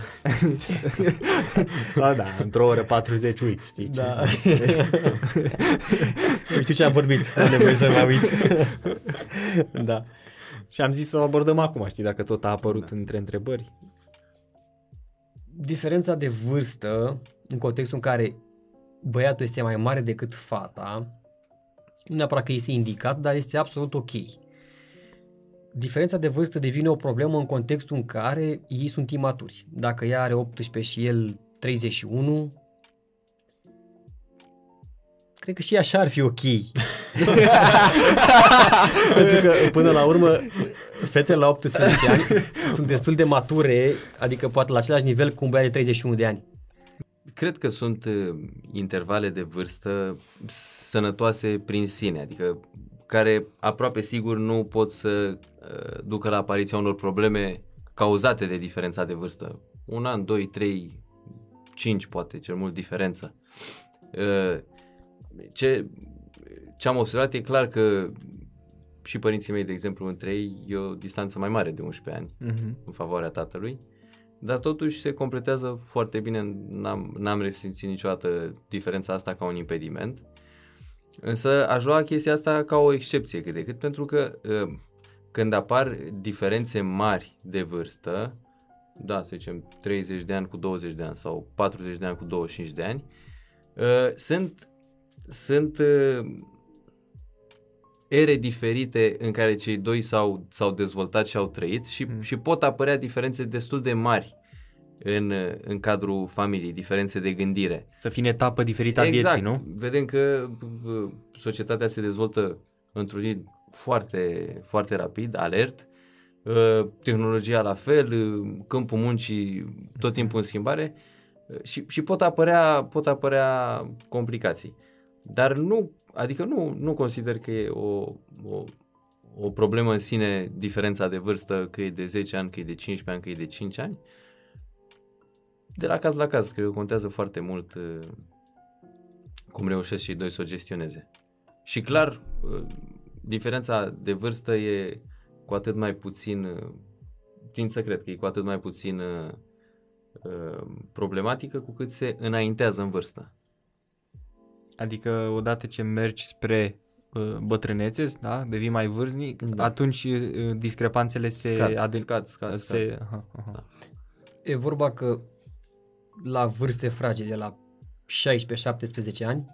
Da, da, într-o oră 40 uiți, știi ce Da. să- Știu ce am vorbit. Nu am nevoie să mai uit. da. Și am zis să o abordăm acum, știi, dacă tot a apărut Da. între întrebări. Diferența de vârstă, în contextul în care băiatul este mai mare decât fata, nu neapărat că este indicat, dar este absolut ok. Diferența de vârstă devine o problemă în contextul în care ei sunt imaturi. Dacă ea are 18 și el 31, cred că și așa ar fi ok. Pentru că, până la urmă, fetele la 18 ani sunt destul de mature, adică poate la același nivel cu un băiat de 31 de ani. Cred că sunt uh, intervale de vârstă sănătoase prin sine, adică care aproape sigur nu pot să uh, ducă la apariția unor probleme cauzate de diferența de vârstă. Un an, doi, trei, cinci poate, cel mult diferență. Uh, ce, ce am observat e clar că și părinții mei, de exemplu, între ei e o distanță mai mare de 11 ani Mm-hmm. în favoarea tatălui, dar totuși se completează foarte bine, n-am, n-am resimțit niciodată diferența asta ca un impediment, însă aș lua chestia asta ca o excepție cât de cât, pentru că uh, când apar diferențe mari de vârstă, da, să zicem 30 de ani cu 20 de ani sau 40 de ani cu 25 de ani, uh, sunt, sunt uh, ere diferite în care cei doi s-au, s-au dezvoltat și au trăit și, Mm. mm. și pot apărea diferențe destul de mari în, în cadrul familiei, diferențe de gândire. Să fie în etapă diferită a exact. vieții, nu? Vedem că uh, societatea se dezvoltă într-un ritm foarte, foarte rapid, alert, uh, tehnologia la fel, uh, câmpul muncii tot timpul în schimbare uh, și, și pot, apărea, pot apărea complicații. Dar nu, adică nu, nu consider că e o, o, o problemă în sine diferența de vârstă, că e de 10 ani, că e de 15 ani, că e de 5 ani. De la caz la caz, cred că contează foarte mult uh, cum reușesc cei doi să o gestioneze. Și clar, uh, diferența de vârstă e cu atât mai puțin, uh, tind să cred că e cu atât mai puțin uh, uh, problematică cu cât se înaintează în vârstă. Adică odată ce mergi spre uh, bătrânețe, da, devii mai vârstnic, Da. atunci uh, discrepanțele se Scad, aden- scad, scad, se, scad. aha, aha. Da. E vorba că la vârste fragile, la 16-17 ani,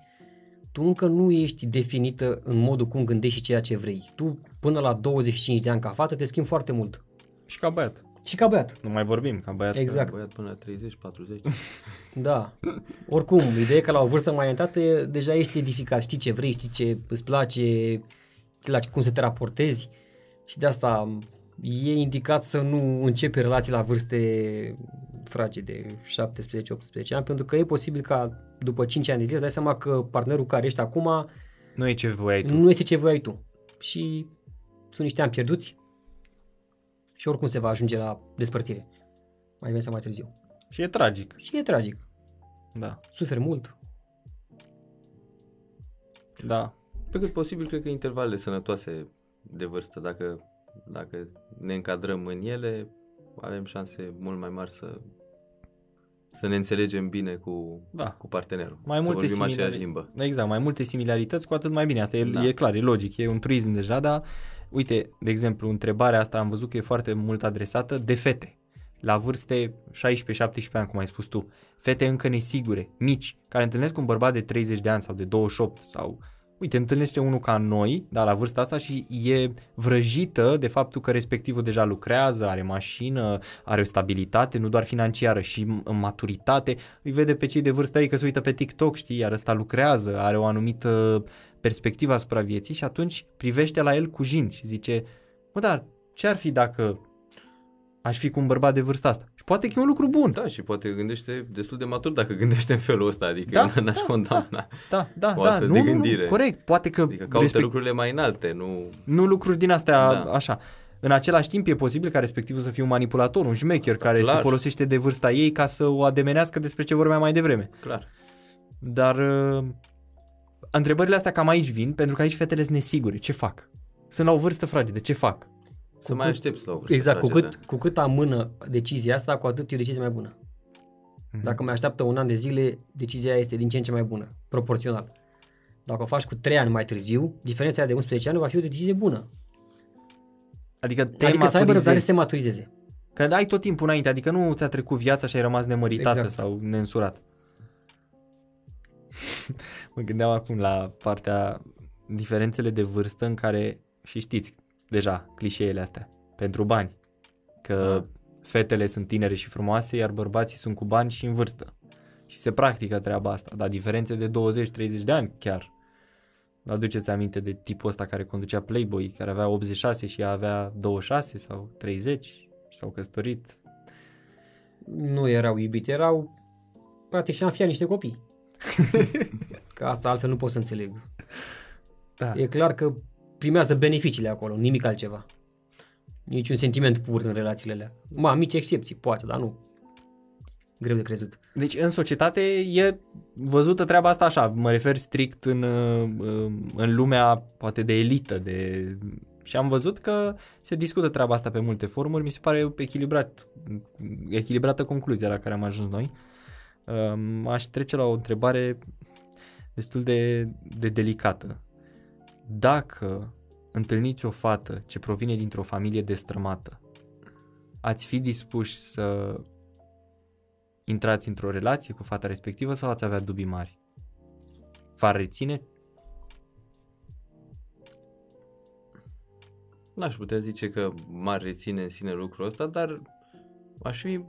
tu încă nu ești definită în modul cum gândești și ceea ce vrei. Tu până la 25 de ani ca fată te schimbi foarte mult. Și ca băiat. Și ca băiat. Nu mai vorbim, ca băiat. Exact. Băiat până la 30, 40. Da. Oricum, ideea e că la o vârstă mai înaintată e- deja ești edificat, știi ce vrei, știi ce îți place, știi la cum să te raportezi și de asta e indicat să nu începi relații la vârste fragede, 17-18 ani, pentru că e posibil ca după 5 ani de zile să dai seama că partenerul care ești acum Nu e ce voiai tu. nu este ce voiai tu. Și sunt niște ani pierduți și oricum se va ajunge la despărțire. Mai devreme sau mai târziu. Și e tragic. Și e tragic. Da. Suferi mult. Da. Pe cât posibil, cred că intervalele sănătoase de vârstă, dacă, dacă ne încadrăm în ele, avem șanse mult mai mari să, să ne înțelegem bine cu, Da. cu partenerul. Mai să multe vorbim similari- aceeași limbă. Exact, mai multe similarități, cu atât mai bine. Asta e, Da. e clar, e logic, e un truism deja, dar uite, de exemplu, întrebarea asta am văzut că e foarte mult adresată de fete. La vârste 16-17 ani, cum ai spus tu. Fete încă nesigure, mici, care întâlnesc un bărbat de 30 de ani sau de 28 sau... Uite, întâlnește unul ca noi, da, la vârsta asta și e vrăjită de faptul că respectivul deja lucrează, are mașină, are o stabilitate, nu doar financiară, și în maturitate. Îi vede pe cei de vârsta ei că se uită pe TikTok, știi, iar ăsta lucrează, are o anumită perspectivă asupra vieții și atunci privește la el cu jind și zice, mă, dar ce ar fi dacă aș fi cu un bărbat de vârsta asta? Și poate că e un lucru bun. Da, și poate gândește destul de matur dacă gândește în felul ăsta, adică Da, eu n-aș da, condamna. Da, da, O da, astfel nu, de nu, nu, gândire. corect, poate că Adică caută respect- lucrurile mai înalte, nu... nu lucruri din astea Da. așa. În același timp e posibil ca respectivul să fie un manipulator, un șmecher care clar. se folosește de vârsta ei ca să o ademenească despre ce vorbeam mai devreme. Clar. Dar uh, întrebările astea cam aici vin, pentru că aici fetele sunt nesigure. Ce fac? Sunt la o vârstă fragedă. Ce fac? Să mai aștepți la o vârstă Exact, cu fragedă. cât, cu cât amână decizia asta, cu atât e o decizie mai bună. Mhm. Dacă mai așteaptă un an de zile, decizia aia este din ce în ce mai bună, proporțional. Dacă o faci cu 3 ani mai târziu, diferența aia de 11 ani va fi o decizie bună. Adică te Adică să aibă răbdare maturizezi. să se maturizeze. Că ai tot timpul înainte, adică nu ți-a trecut viața și ai rămas nemăritată Exact. sau neînsurat. mă gândeam acum la partea diferențele de vârstă în care, și știți deja clișeele astea, pentru bani. Că Da. fetele sunt tinere și frumoase, iar bărbații sunt cu bani și în vârstă. Și se practică treaba asta, dar diferențe de 20-30 de ani chiar. Vă aduceți aminte de tipul ăsta care conducea Playboy, care avea 86 și ea avea 26 sau 30 și s-au căsătorit. Nu erau iubiti, erau practic și-am fiat niște copii. Că asta altfel nu pot să înțeleg. Da. E clar că primează beneficiile acolo, nimic altceva. Niciun sentiment pur în relațiile alea. Ma, mici excepții, poate, dar nu. Greu de crezut. Deci în societate e văzută treaba asta așa, mă refer strict în, uh, în lumea poate de elită, de... și am văzut că se discută treaba asta pe multe forumuri, mi se pare echilibrat, echilibrată concluzia la care am ajuns noi. Um, Aș trece la o întrebare destul de, de delicată. Dacă întâlniți o fată ce provine dintr-o familie destrămată, ați fi dispuși să intrați într-o relație cu fata respectivă sau ați avea dubii mari? V-ar reține? N-aș putea zice că m-ar reține în sine lucrul ăsta, dar aș fi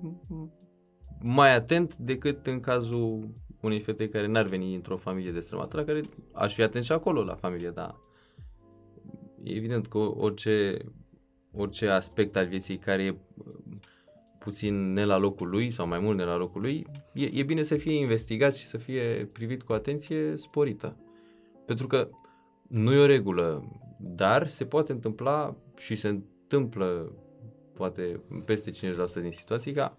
mai atent decât în cazul unei fete care n-ar veni într-o familie destrămată, la care aș fi atent și acolo la familie, da. E evident că orice, orice aspect al vieții care e uh, puțin ne la locul lui sau mai mult ne la locul lui, e, e bine să fie investigat și să fie privit cu atenție sporită. Pentru că nu e o regulă, dar se poate întâmpla și se întâmplă poate peste 50% din situații ca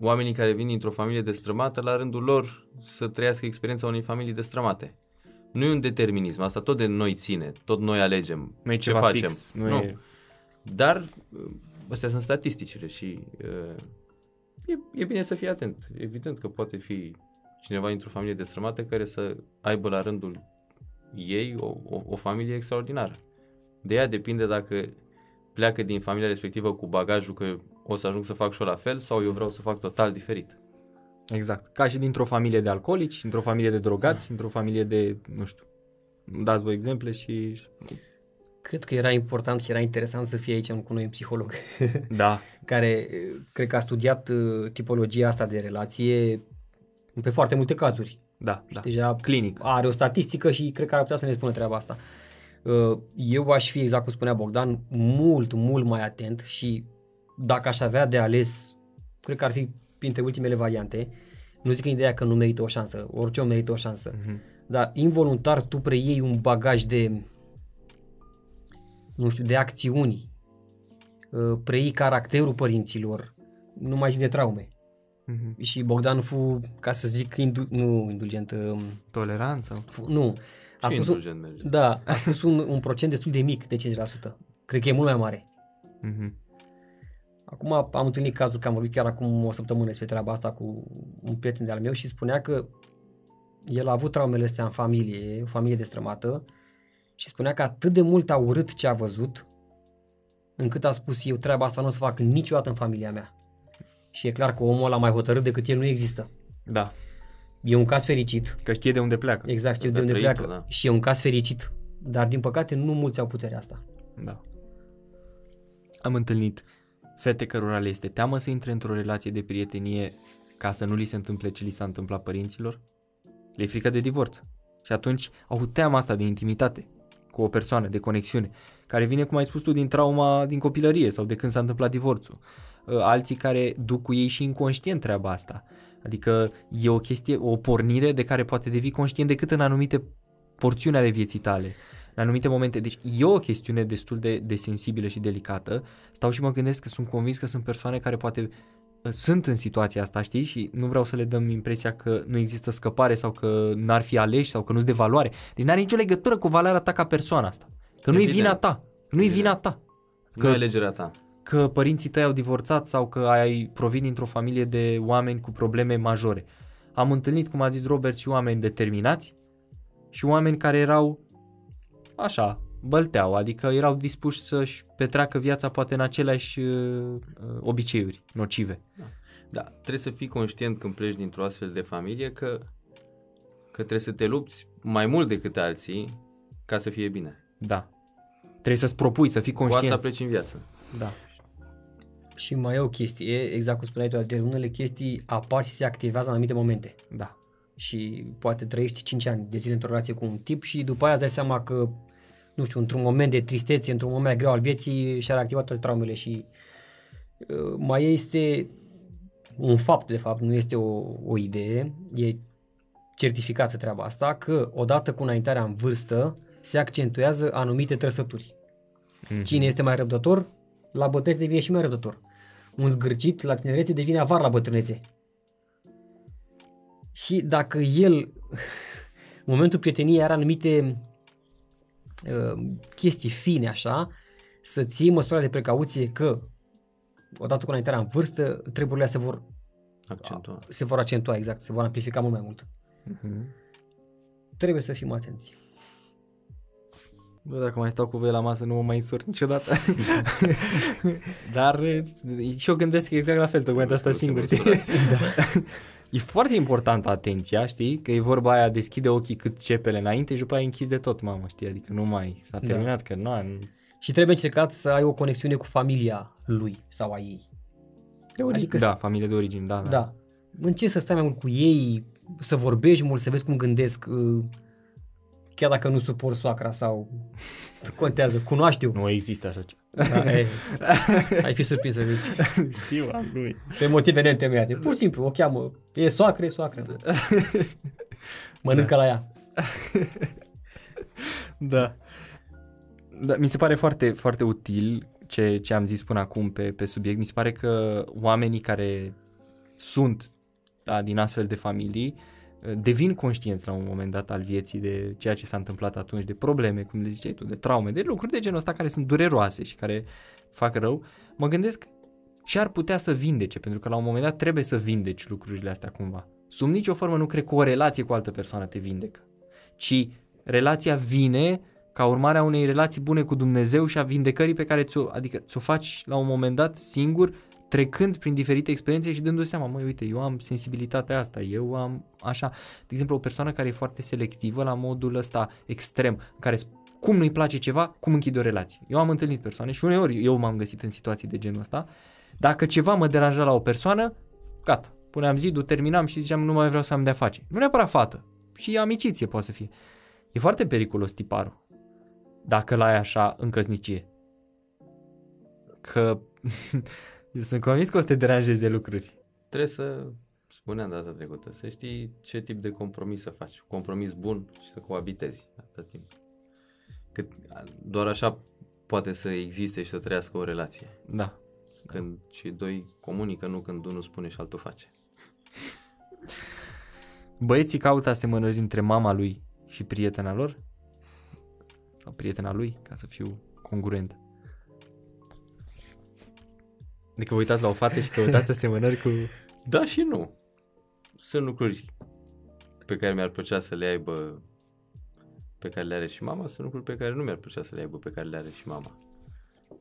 oamenii care vin dintr-o familie destrămată la rândul lor să trăiască experiența unei familii destrămate. Nu e un determinism, asta tot de noi ține, tot noi alegem Nu e ce ceva facem. fix. Nu, nu. E... Dar uh, astea sunt statisticile și uh, e, e bine să fii atent. Evident că poate fi cineva dintr-o familie destrămată care să aibă la rândul ei o, o, o familie extraordinară. De ea depinde dacă pleacă din familia respectivă cu bagajul că o să ajung să fac și eu la fel sau eu vreau să fac total diferit. Exact. Ca și dintr-o familie de alcoolici, într-o familie de drogați, într-o familie de, nu știu, dați voi exemple și... Cred că era important și era interesant să fie aici cu noi un psiholog Da, care eh, cred că a studiat eh, tipologia asta de relație pe foarte multe cazuri. da, da. Deja Clinic. are o statistică și cred că ar putea să ne spună treaba asta. Uh, Eu aș fi, exact cum spunea Bogdan, mult, mult mai atent și dacă aș avea de ales, cred că ar fi printre ultimele variante, Nu zic în ideea că nu merită o șansă, orice om merită o șansă. Mhm. Dar involuntar tu preiei un bagaj de, nu știu, de acțiuni, uh, preiei caracterul părinților, nu mai zic de traume. Mhm. Și Bogdan fu, ca să zic, indu- nu indulgent, um, Toleranță? fu, nu. A Și spus un, indulgent merge. da, a spus un, un procent destul de mic, de 50%. Cred că e mult mai mare. Mhm. Acum am întâlnit cazul că am vorbit chiar acum o săptămână despre treaba asta cu un prieten de-al meu și spunea că el a avut traumele astea în familie, o familie destrămată și spunea că atât de mult a urât ce a văzut încât a spus eu treaba asta nu o să fac niciodată în familia mea. Și e clar că omul ăla mai hotărât decât el nu există. Da, E un caz fericit, că știe de unde pleacă. exact știu de De unde trăit-o, pleacă da. și e un caz fericit, dar din păcate nu mulți au puterea asta. Da. Am întâlnit fete cărora le este teamă să intre într-o relație de prietenie ca să nu li se întâmple ce li s-a întâmplat părinților. Le e frică de divorț. Și atunci au teama asta de intimitate cu o persoană, de conexiune, care vine, cum ai spus tu, din trauma din copilărie sau de când s-a întâmplat divorțul. Uh, Alții care duc cu ei și inconștient treaba asta. Adică e o chestie, o pornire de care poate devii conștient decât în anumite porțiuni ale vieții tale în anumite momente. Deci e o chestiune destul de, de sensibilă și delicată. Stau și mă gândesc că sunt convins că sunt persoane care poate uh, sunt în situația asta, știi? Și nu vreau să le dăm impresia că nu există scăpare sau că n-ar fi aleși sau că nu-s de valoare. Deci n-are nicio legătură cu valoarea ta ca persoană asta. Că nu e Evident. vina ta. Că nu e Evident. vina ta. Nu e alegerea ta. Că părinții tăi au divorțat sau că ai provin dintr-o familie de oameni cu probleme majore. Am întâlnit, cum a zis Robert, și oameni determinați și oameni care erau așa, bălteau, adică erau dispuși să-și petreacă viața poate în aceleași uh, uh, obiceiuri nocive. Da, trebuie să fii conștient când pleci dintr-o astfel de familie că, că trebuie să te lupți mai mult decât alții ca să fie bine. Da. Trebuie să-ți propui, să fii Cu conștient. asta pleci în viață. Da. Și mai e o chestie, exact cum spuneai tu, de unele chestii apar și se activează în anumite momente. Da. și poate trăiești 5 ani de zile într-o relație cu un tip și după aia îți dai seama că, nu știu, într-un moment de tristețe, într-un moment greu al vieții și-a reactivat toate traumele și uh, mai este un fapt, de fapt, nu este o, o idee, e certificată treaba asta, că odată cu înaintarea în vârstă se accentuează anumite trăsături. Mhm. Cine este mai răbdător, la bătrânețe devine și mai răbdător. Un zgârcit la tinerețe devine avar la bătrânețe. Și dacă el, în momentul prieteniei, are anumite uh, chestii fine așa, să ții măsura de precauție că odată cu înaintarea în vârstă, treburile se vor, Accentua. se vor accentua, exact, se vor amplifica mult mai mult. Mhm. Trebuie să fim atenți. Bă, dacă mai stau cu voi la masă, nu mă mai însor niciodată. Dar e, și eu gândesc exact la fel, tocmai de asta Nu se singur. Măsurați. E foarte importantă atenția, știi? Că e vorba aia, deschide ochii cât cepele înainte și după aia închizi de tot, mamă, știi? Adică nu mai s-a Da. terminat, că nu, nu Și trebuie încercat să ai o conexiune cu familia lui sau a ei. de origine. Adică da, să- familie de origine, da, da. Da. Încerci să stai mai mult cu ei, să vorbești mult, să vezi cum gândesc, uh, chiar dacă nu suport soacra sau contează, cunoaște-o. Nu există așa ceva. Da, e, ai fi surprins să vezi. Știu, am lui. Pe motive neîntemeiate. Pur și simplu, o cheamă. E soacră, e soacră. Mănâncă la ea. Da. da. Mi se pare foarte, foarte util ce, ce am zis până acum pe, pe subiect. Mi se pare că oamenii care sunt da, din astfel de familii eh, devin conștienți la un moment dat al vieții de ceea ce s-a întâmplat atunci, de probleme, cum le ziceai tu, de traume, de lucruri de genul ăsta care sunt dureroase și care fac rău. Mă gândesc ce ar putea să vindece, pentru că la un moment dat trebuie să vindeci lucrurile astea cumva. Sub nicio formă nu cred că o relație cu o altă persoană te vindecă, ci relația vine ca urmare a unei relații bune cu Dumnezeu și a vindecării pe care ți-o, adică ți-o faci la un moment dat singur, trecând prin diferite experiențe și dându-ți seama, măi, uite, eu am sensibilitatea asta, eu am așa. De exemplu, o persoană care e foarte selectivă la modul ăsta extrem, în care sp- cum nu-i place ceva, cum închide o relație. Eu am întâlnit persoane și uneori eu m-am găsit în situații de genul ăsta. Dacă ceva mă deranja la o persoană, gata, puneam zidul, terminam și ziceam nu mai vreau să am de-a face. Nu neapărat fată, și amiciție poate să fie. E foarte periculos tiparul. Dacă l-ai așa în căsnicie. Că sunt convins că o să te deranjeze lucruri. Trebuie să spuneam data trecută, să știi ce tip de compromis să faci. Compromis bun și să coabitezi atât timp. Cât, doar așa poate să existe și să trăiască o relație. Da. Când și doi comunică, nu când unul spune și altul face. Băieții caută asemănări între mama lui și prietena lor? Sau prietena lui, ca să fiu congruent. Adică vă uitați la o fată și căutați asemănări cu... Da și nu. Sunt lucruri pe care mi-ar plăcea să le aibă pe care le are și mama, sunt lucruri pe care nu mi-ar plăcea să le aibă pe care le are și mama.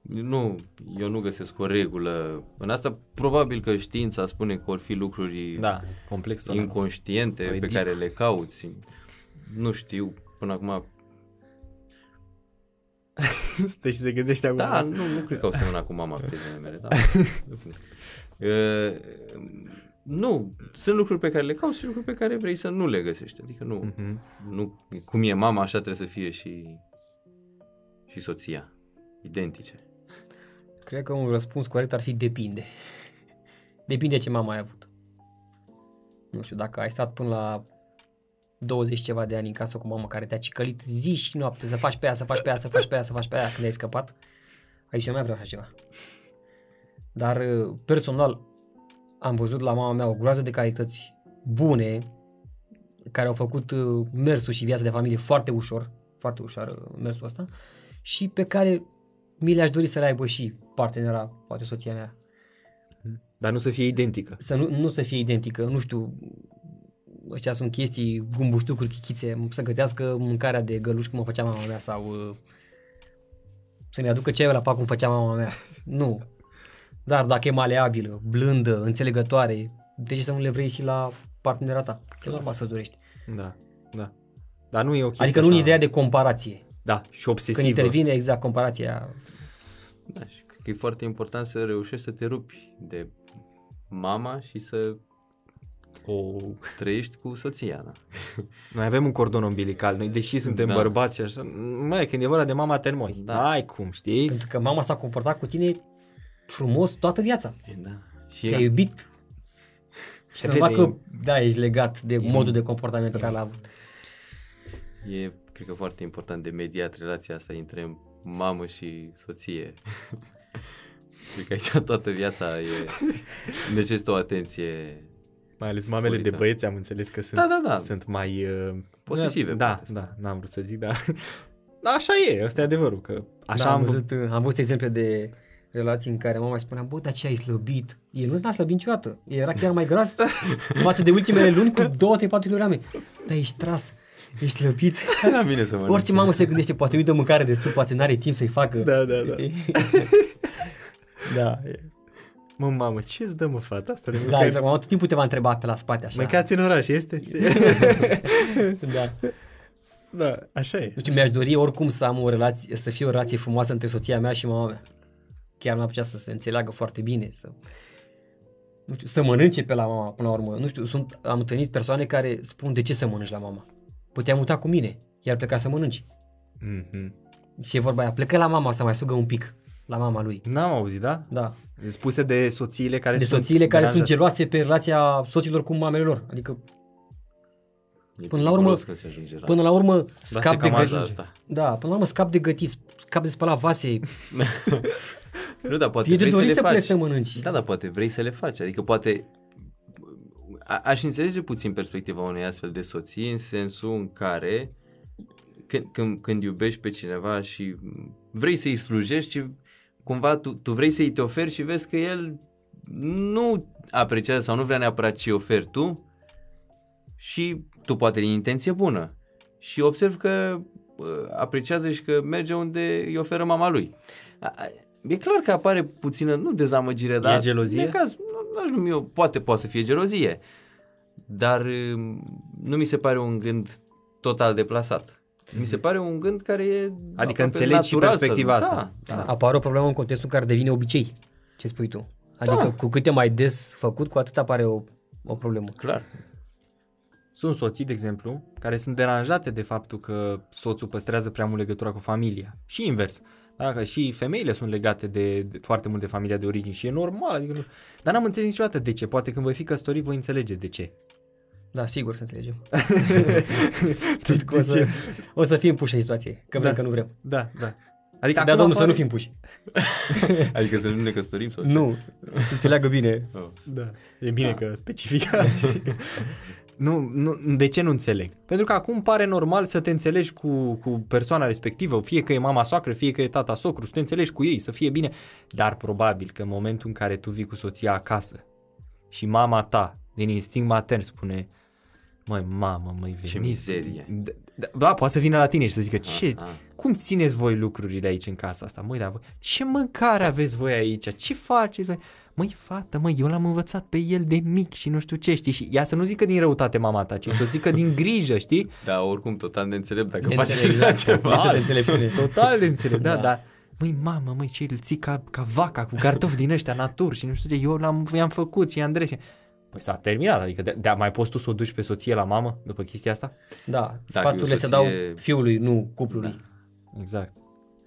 Nu, eu nu găsesc o regulă. În asta probabil că știința spune că or fi lucruri Da, complexul ăla. inconștiente Mai pe deep. care le cauți. Nu știu, până acum Stă și se gândește acum. Da, nu, nu cred că au semănat cu mama prietenele mele, da. Uh, nu, sunt lucruri pe care le cauți și lucruri pe care vrei să nu le găsești. Adică nu, Mhm. nu cum e mama, așa trebuie să fie și, și soția. Identice. Cred că un răspuns corect ar fi depinde. Depinde ce mama ai avut. Nu știu, dacă ai stat până la 20 ceva de ani în casă cu mama care te-a cicălit zi și noapte să faci pe ea, să faci pe ea, să faci pe ea, să faci pe ea când ai scăpat, aici eu nu mai vreau așa ceva. Dar uh, personal am văzut la mama mea o groază de calități bune care au făcut uh, mersul și viața de familie foarte ușor, foarte ușor uh, mersul ăsta și pe care mi le-aș dori să le aibă și partenera, poate soția mea. Dar nu să fie identică. Să nu, nu să fie identică, nu știu, ăștia sunt chestii, gumbuștucuri, chichițe, să gătească mâncarea de găluși cum o făcea mama mea sau uh, să-mi aducă ceaiul la pac cum făcea mama mea. Nu. Dar dacă e maleabilă, blândă, înțelegătoare, de ce să nu le vrei și la partenera ta? E normal să-ți dorești. Da, da. Dar nu e o chestie Adică nu în așa- ideea de comparație. Da, și obsesivă. Când intervine exact comparația. Da, și cred că e foarte important să reușești să te rupi de mama și să O... trăiești cu soția, da. Noi avem un cordon umbilical, noi deși suntem Da. bărbați și așa, mai când e vorba de mama te înmoi. Da. Da. Ai cum, știi? Pentru că mama s-a comportat cu tine frumos toată viața. E, da. Și Te-a e, iubit. Și Se normal vede, că, da, ești legat de modul de comportament pe care l-a avut. e, cred că foarte important de mediat relația asta între mamă și soție. cred că aici toată viața e, necesită o atenție Mai ales mamele de Sporită. băieți am înțeles că sunt, Da, da, da. sunt mai... Uh, Posesive, Da, poate să- da, n-am vrut să zic, da. Da, așa e, ăsta e adevărul, că așa da, am, am văzut, am văzut exemple de relații în care mama îi spunea, bă, dar ce ai slăbit? El nu s-a slăbit niciodată. El era chiar mai gras față de ultimele luni cu 2-3-4 kg. Dar ești tras, ești slăbit. la mine să mănânce. Orice mamă se gândește, poate uite mâncare destul, poate n-are timp să-i facă. Da, da, da. Știi? da, e. Mă, mamă, ce-ți dă, mă, fata asta de da, mâncare? exact. Mama tot timpul te va întreba pe la spate așa. Mâncați în oraș, este? Da. da, așa e. Nu știu, mi-aș dori oricum să am o relație, să fie o relație frumoasă între soția mea și mama mea. Chiar mi-ar plăcea să se înțeleagă foarte bine, să nu știu, să mănânce pe la mama până la urmă. Nu știu, sunt, am întâlnit persoane care spun de ce să mănânci la mama. Puteam muta cu mine, iar pleca să mănânci. Mm-hmm. Și e vorba aia, plecă la mama să mai sugă un pic la mama lui. N-am auzit, da? Da. Spuse de soțiile care De sunt soțiile care sunt deranjate. geloase pe relația soților cu mamele lor. Adică E până la urmă- periculos când se ajunge la... până la urmă Da, se scap de cam gătit. ajunge. asta. Da, până la urmă scap de gătit, scap de spălat vase. Nu, dar poate E de vrei să dorit le să faci. pleci să mănânci. Da, dar poate vrei să le faci. Adică poate... A, aș înțelege puțin perspectiva unei astfel de soții în sensul în care când, când, când iubești pe cineva și vrei să-i slujești și cumva tu, tu vrei să-i te oferi și vezi că el nu apreciază sau nu vrea neapărat ce oferi tu și tu poate din intenție bună și observ că uh, apreciază și că merge unde îi oferă mama lui. A- a- E clar că apare puțină, nu dezamăgire, dar... gelozie? Necaz, nu, n-aș numi eu, poate, poate să fie gelozie, dar um, nu mi se pare un gând total deplasat. Mi se pare un gând care e Adică aproape înțelegi și natural să- perspectiva da, asta. Da, Da. apare o problemă în contextul în care devine obicei. Ce spui tu? Adică Da. cu cât e mai des făcut, cu atât apare o, o problemă. clar. Sunt soții, de exemplu, care sunt deranjate de faptul că soțul păstrează prea mult legătura cu familia. Și invers. Da, că și femeile sunt legate de, de foarte mult de familia de origini și e normal. Adică nu... Dar n-am înțeles niciodată de ce. Poate când voi fi căsătorit voi înțelege de ce. Da, sigur să înțelegem. Cred că o să, o să fim puși în situație, că vrem Da. că nu vrem. Da, da. Adică Da, acum domnul, să apare- nu fim puși. Adică să nu ne căsătorim sau ce? Nu, să înțeleagă bine. Oh. Da. E bine că specificați. nu, nu, de ce nu înțeleg? Pentru că acum pare normal să te înțelegi cu, cu persoana respectivă, fie că e mama soacră, fie că e tata socru, să te înțelegi cu ei, să fie bine. Dar probabil că în momentul în care tu vii cu soția acasă și mama ta, din instinct matern, spune Măi, mamă, măi, veniți. Ce mizerie. Da, da, da, poate să vină la tine și să zică, ce, ah. cum țineți voi lucrurile aici în casa asta? Măi, dar voi, ce mâncare aveți voi aici? Ce faceți voi? Măi, fată, măi, eu l-am învățat pe el de mic și nu știu ce, știi? Și ea să nu zică din răutate mama ta, ci să o zică din grijă, știi? Da, oricum, total de înțelept dacă De faci înțeleg, așa da. ceva. Nici de înțelepciune. Total de înțeleg, da, Da. da. Măi, mamă, măi, ce îl ții ca, ca vaca, cu cartofi din ăștia natur și nu știu ce, eu l-am, i-am făcut și i-am dres. Păi s-a terminat, adică de, de mai poți tu să o duci pe soție la mamă după chestia asta? Da, Dacă sfaturile e o se dau soție- fiului, nu cuplului. Exact,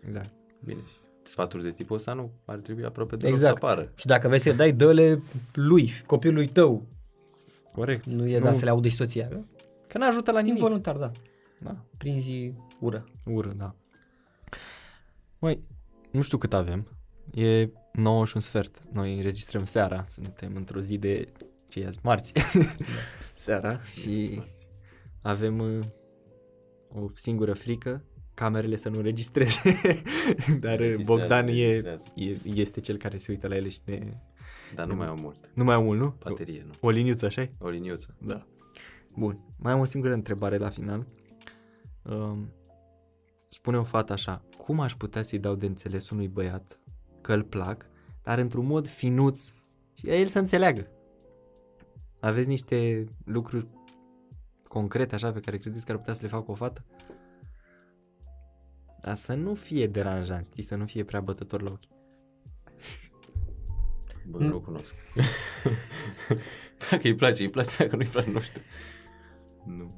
exact. Bine. Sfaturi de tipul ăsta nu ar trebui aproape deloc Exact. să apară. Și dacă vrei să-i dai, dă-le lui, copilului tău. Corect. Nu e da să le audă și soția. Că? Că n-ajută la nimic. Involuntar, da. Da. Prinzi ură. Ură, da. Măi, nu știu cât avem. E 9 și un sfert. Noi înregistrăm seara. Suntem într-o zi de... ce e azi? Marți. seara. Și avem uh, o singură frică. Camerele să nu înregistreze. Dar uh, Înregistrează, Bogdan e, înregistrează. e, este cel care se uită la ele și ne... Dar nu mai au mult. Nu mai am mult, nu? Baterie, nu. O liniuță, așa O liniuță. Da. Bun. Mai am o singură întrebare la final. Um, spune o fată așa, cum aș putea să-i dau de înțeles unui băiat că îl plac, dar într-un mod finuț și el să înțeleagă? Aveți niște lucruri concrete așa pe care credeți că ar putea să le facă o fată? Dar să nu fie deranjant, știi, să nu fie prea bătător la ochi. Bă, nu cunosc. dacă îi place, îi place, dacă nu îi place, nu știu. Nu.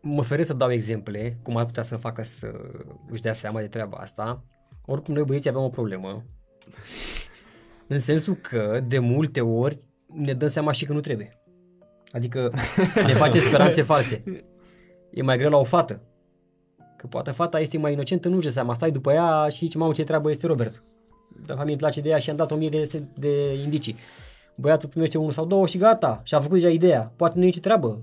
Mă feresc să dau exemple, cum ar putea să facă să își dea seama de treaba asta. Oricum, noi băieții avem o problemă. În sensul că, de multe ori, ne dăm seama și că nu trebuie. Adică ne face speranțe false. E mai greu la o fată. Că poate fata este mai inocentă, nu-și dă seama, stai după ea și zice, mamă, ce treabă este Robert. De fapt, mi-e place de ea și am dat o mie de, se- de indicii. Băiatul primește unul sau două și gata, și-a făcut deja ideea. Poate nu e nicio treabă,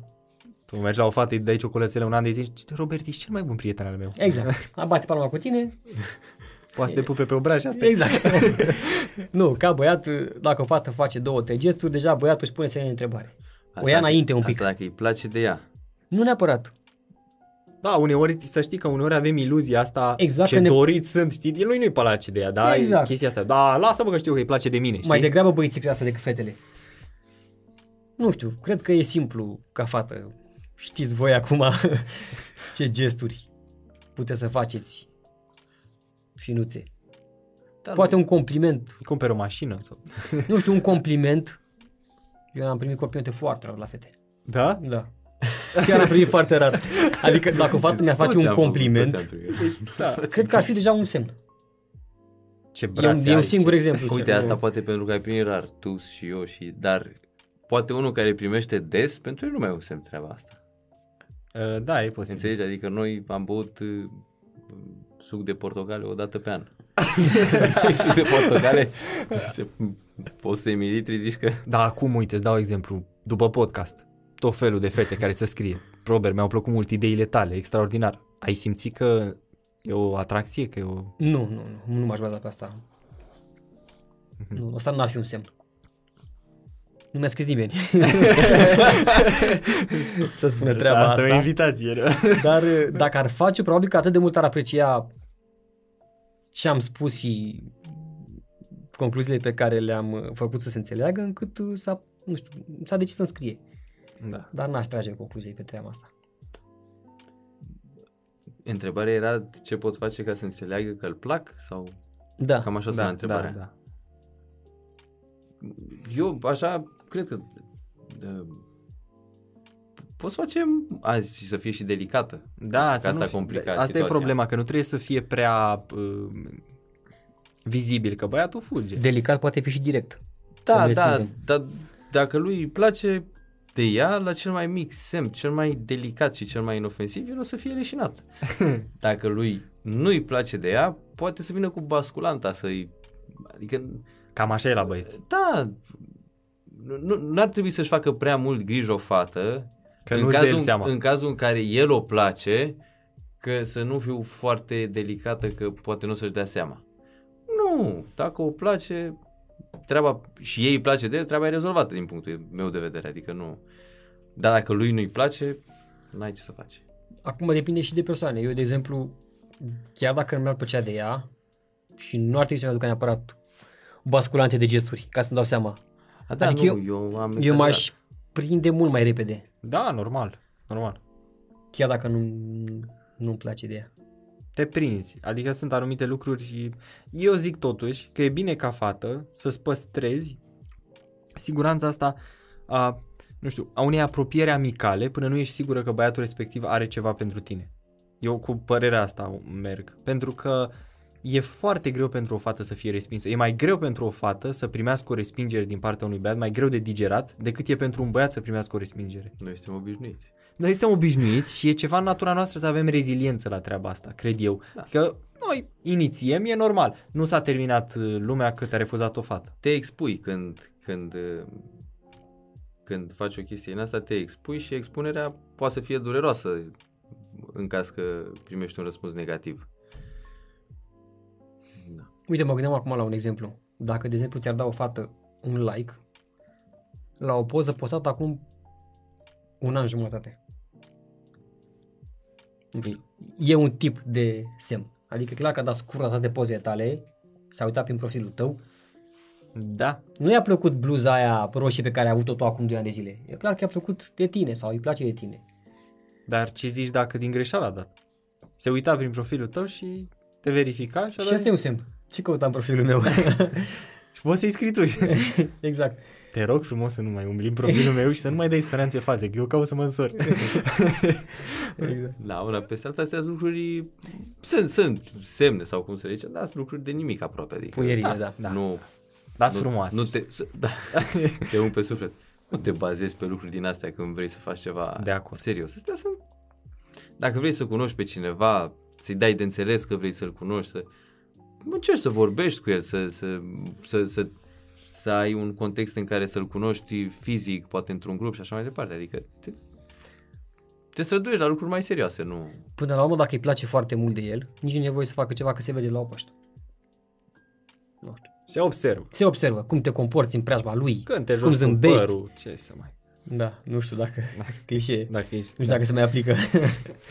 Tu mergi la o fată, îi dai ciocolățele un an de zi, zici, Robert, ești cel mai bun prieten al meu. Exact. Am bate palma cu tine. Poate să te pupe pe obraz și asta e. Exact. nu, ca băiat, dacă o fată face două, trei gesturi, deja băiatul își pune semne de întrebare. O ia dacă- înainte un pic. Asta dacă îi place de ea. Nu neapărat. Da, uneori, să știi că uneori avem iluzia asta, Exact, ce că ne- doriți sunt, știi, el lui nu-i place de ea, da, Exact. e chestia asta, da, lasă-mă că știu că îi place de mine, știi? Mai degrabă băieții cred asta decât fetele. Nu știu, cred că e simplu ca fată. Știți voi acum ce gesturi puteți să faceți finuțe. Dar Poate nu- un compliment, Îi cumperi o mașină sau... nu știu, un compliment. Eu am primit complimente foarte rar la fete. Da? Da. Chiar am primit foarte rar. Adică dacă o fată mi-ar face Toți un am făcut, compliment, toți am primit. Da. cred că ar fi deja un semn. Ce E un, brațe e un ai, singur ce... exemplu. Uite, ce- asta poate pentru că ai primit rar, tu și eu și... Dar poate unul care primește des, pentru el nu mai e un semn treaba asta. Uh, da, e posibil. Înțelegi? Adică noi am băut uh, suc de portocale o dată pe an. Suc de portocale, se, 100 ml zici că... Da, acum, uite, îți dau exemplu, după podcast, tot felul de fete care să scrie, Robert, mi-au plăcut mult ideile tale, extraordinar. Ai simțit că e o atracție, că e o... Nu, nu, nu, nu m-aș baza pe asta. Mhm. Nu, asta n-ar fi un semn. Nu mi-a scris nimeni. Să spună treaba asta. e o invitație, nu? Dar uh, dacă ar face, probabil că atât de mult ar aprecia ce am spus și concluziile pe care le-am uh, făcut să se înțeleagă, încât uh, s-a, nu știu, s-a decis să-mi scrie. Da. Dar n-aș trage concluzii pe treaba asta. Întrebarea era ce pot face ca să înțeleagă că îl plac? Sau Da. cam așa suna Da, întrebarea? da, da. Eu așa cred că uh, poți să facem azi și să fie și delicată. Da, Că să asta nu e fi- complicat Asta e situația. problema, că nu trebuie să fie prea... uh, vizibil că băiatul fuge. Delicat poate fi și direct. Da, Să ne da, respingem. dar dacă lui îi place de ea, la cel mai mic semn, cel mai delicat și cel mai inofensiv, el o să fie leșinat. dacă lui nu-i place de ea, poate să vină cu basculanta să-i... Adică, Cam așa e la băieți. da, nu, nu, n-ar trebui să-și facă prea mult grijă o fată Că în, nu-și dă el cazul, seama. în cazul în care el o place, că să nu fiu foarte delicată, că poate nu o să-și dea seama. Nu, dacă o place, treaba, și ei îi place de el, treaba e rezolvată din punctul meu de vedere, adică nu. Dar dacă lui nu-i place, n-ai ce să faci. Acum depinde și de persoane. Eu, de exemplu, chiar dacă nu mi-ar plăcea de ea și nu ar trebui să-mi aducă neapărat basculante de gesturi, ca să-mi dau seama. A, da, Adică nu, eu, eu am Eu exagerat. m-aș prinde mult mai repede, Da, normal, normal. chiar dacă nu, nu-mi place de ea. Te prinzi, adică sunt anumite lucruri, eu zic totuși că e bine ca fată să-ți păstrezi siguranța asta a, nu știu, a unei apropiere amicale până nu ești sigură că băiatul respectiv are ceva pentru tine. Eu cu părerea asta merg, pentru că e foarte greu pentru o fată să fie respinsă. E mai greu pentru o fată să primească o respingere din partea unui băiat, mai greu de digerat, decât e pentru un băiat să primească o respingere. Noi suntem obișnuiți. Noi suntem obișnuiți și e ceva în natura noastră să avem reziliență la treaba asta, cred eu. Da. Că noi inițiem, e normal. Nu s-a terminat uh, lumea cât a refuzat o fată. Te expui când, când, uh, când faci o chestie în asta, te expui și expunerea poate să fie dureroasă în caz că primești un răspuns negativ. Da. Uite, mă gândeam acum la un exemplu. Dacă, de exemplu, ți-ar da o fată un like la o poză postată acum un an jumătate. Nu știu. E un tip de semn. Adică clar că a dat scurt toate pozele tale, s-a uitat prin profilul tău, Da, nu i-a plăcut bluza aia roșie pe care a avut-o tu acum 2 ani de zile. E clar că i-a plăcut de tine sau îi place de tine. dar ce zici dacă din greșeală a dat? Se uita prin profilul tău și te verifica și, a Și dat- asta e un semn. Ce căutam profilul meu? și poți să-i scrii tu. exact. Te rog frumos să nu mai umbli în profilul meu și să nu mai dai speranțe false, că eu caut să mă însori. exact. Da, una peste alta, astea sunt lucruri, sunt, sunt semne sau cum să le zice, dar sunt lucruri de nimic aproape. Adică, Puierile, da. da. Nu, Dați nu, frumoase. Nu te, să- da, te un pe suflet. Nu te bazezi pe lucruri din astea când vrei să faci ceva De acord. serios. Astea sunt... Dacă vrei să cunoști pe cineva, să-i dai de înțeles că vrei să-l cunoști, să încerci să vorbești cu el, să, să, să, să, să ai un context în care să-l cunoști fizic, poate într-un grup și așa mai departe. Adică te, te străduiești la lucruri mai serioase, nu... Până la urmă, dacă îi place foarte mult de el, nici nu e nevoie să facă ceva, că se vede la o paște. Nu știu. Se observă. Se observă cum te comporți în preajma lui, Când te cum joci cu zâmbești. părul, ce să mai... Da, nu știu dacă clișee. Dacă ești... Nu știu dacă se mai aplică.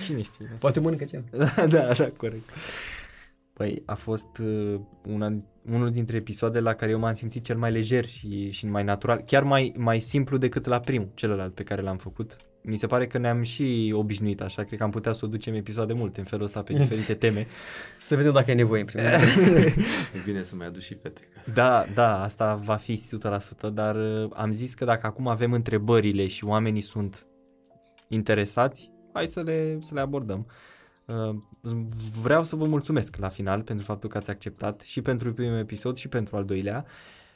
Cine știe? Poate mănâncă ceva. Da, da, da, corect. Păi a fost uh, una, unul dintre episoadele la care eu m-am simțit cel mai lejer și, și mai natural, chiar mai, mai simplu decât la primul, celălalt pe care l-am făcut. Mi se pare că ne-am și obișnuit așa, cred că am putea să o ducem episoade multe în felul ăsta pe diferite teme. Să vedem dacă e nevoie în primul rând. E bine să mai aduci și fete. ca să- Da, da, asta va fi 100%, dar uh, am zis că dacă acum avem întrebările și oamenii sunt interesați, hai să le, să le abordăm. Uh, Vreau să vă mulțumesc la final pentru faptul că ați acceptat și pentru primul episod și pentru al doilea.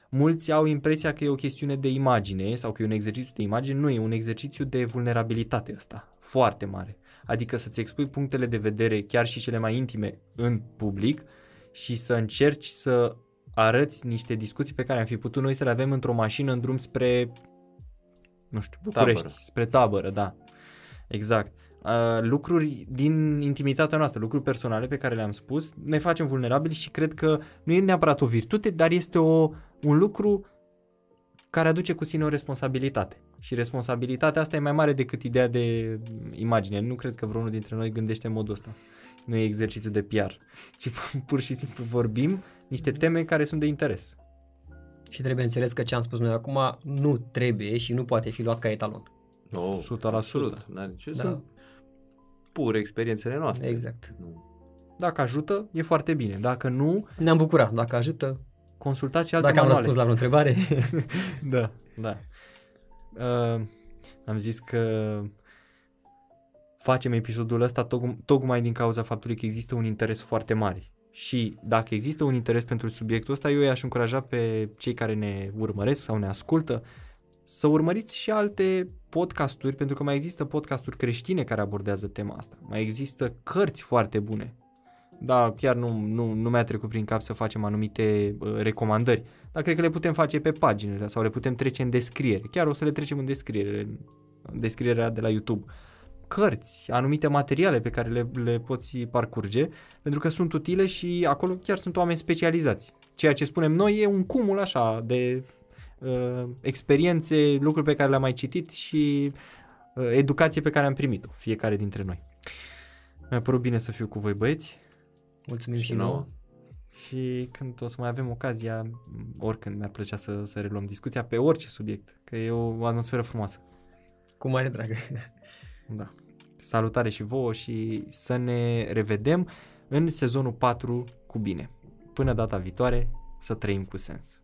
Mulți au impresia că e o chestiune de imagine sau că e un exercițiu de imagine. Nu, e un exercițiu de vulnerabilitate ăsta, foarte mare. Adică să-ți expui punctele de vedere, chiar și cele mai intime, în public și să încerci să arăți niște discuții pe care am fi putut noi să le avem într-o mașină în drum spre, nu știu, București, Tabără. spre tabără, da. Exact. Uh, lucruri din intimitatea noastră, lucruri personale pe care le-am spus, ne facem vulnerabili și cred că nu e neapărat o virtute, dar este o, un lucru care aduce cu sine o responsabilitate. Și responsabilitatea asta e mai mare decât ideea de imagine. Nu cred că vreunul dintre noi gândește în modul ăsta. Nu e exercițiu de PR, ci pur și simplu vorbim niște teme care sunt de interes. și trebuie înțeles că ce am spus noi acum nu trebuie și nu poate fi luat ca etalon. No, 100%. Absolut. N-are nicio- Da. Sunt pur experiențele noastre. Exact. Nu. Dacă ajută, e foarte bine. Dacă nu, Ne-am bucurat. Dacă ajută, consultați și alte dacă am manuale. răspuns la vreo întrebare. Da, da. Uh, am zis că facem episodul ăsta toc- tocmai din cauza faptului că există un interes foarte mare Și dacă există un interes pentru subiectul ăsta, eu i-aș încuraja pe cei care ne urmăresc sau ne ascultă să urmăriți și alte podcasturi, pentru că mai există podcasturi creștine care abordează tema asta. Mai există cărți foarte bune. Da, chiar nu, nu, nu mi-a trecut prin cap să facem anumite uh, recomandări, dar cred că le putem face pe paginile sau le putem trece în descriere. Chiar o să le trecem în descriere, în descrierea de la YouTube. Cărți, anumite materiale pe care le, le poți parcurge, pentru că sunt utile și acolo chiar sunt oameni specializați. Ceea ce spunem noi e un cumul așa de uh, experiențe, lucruri pe care le-am mai citit și uh, educație pe care am primit-o, fiecare dintre noi. Mi-a părut bine să fiu cu voi băieți. Mulțumim și, și nouă. Și când o să mai avem ocazia, oricând mi-ar plăcea să, să reluăm discuția pe orice subiect, că e o atmosferă frumoasă. Cu mare drag. Da. Salutare și vouă și să ne revedem în sezonul 4 cu bine. Până data viitoare, să trăim cu sens.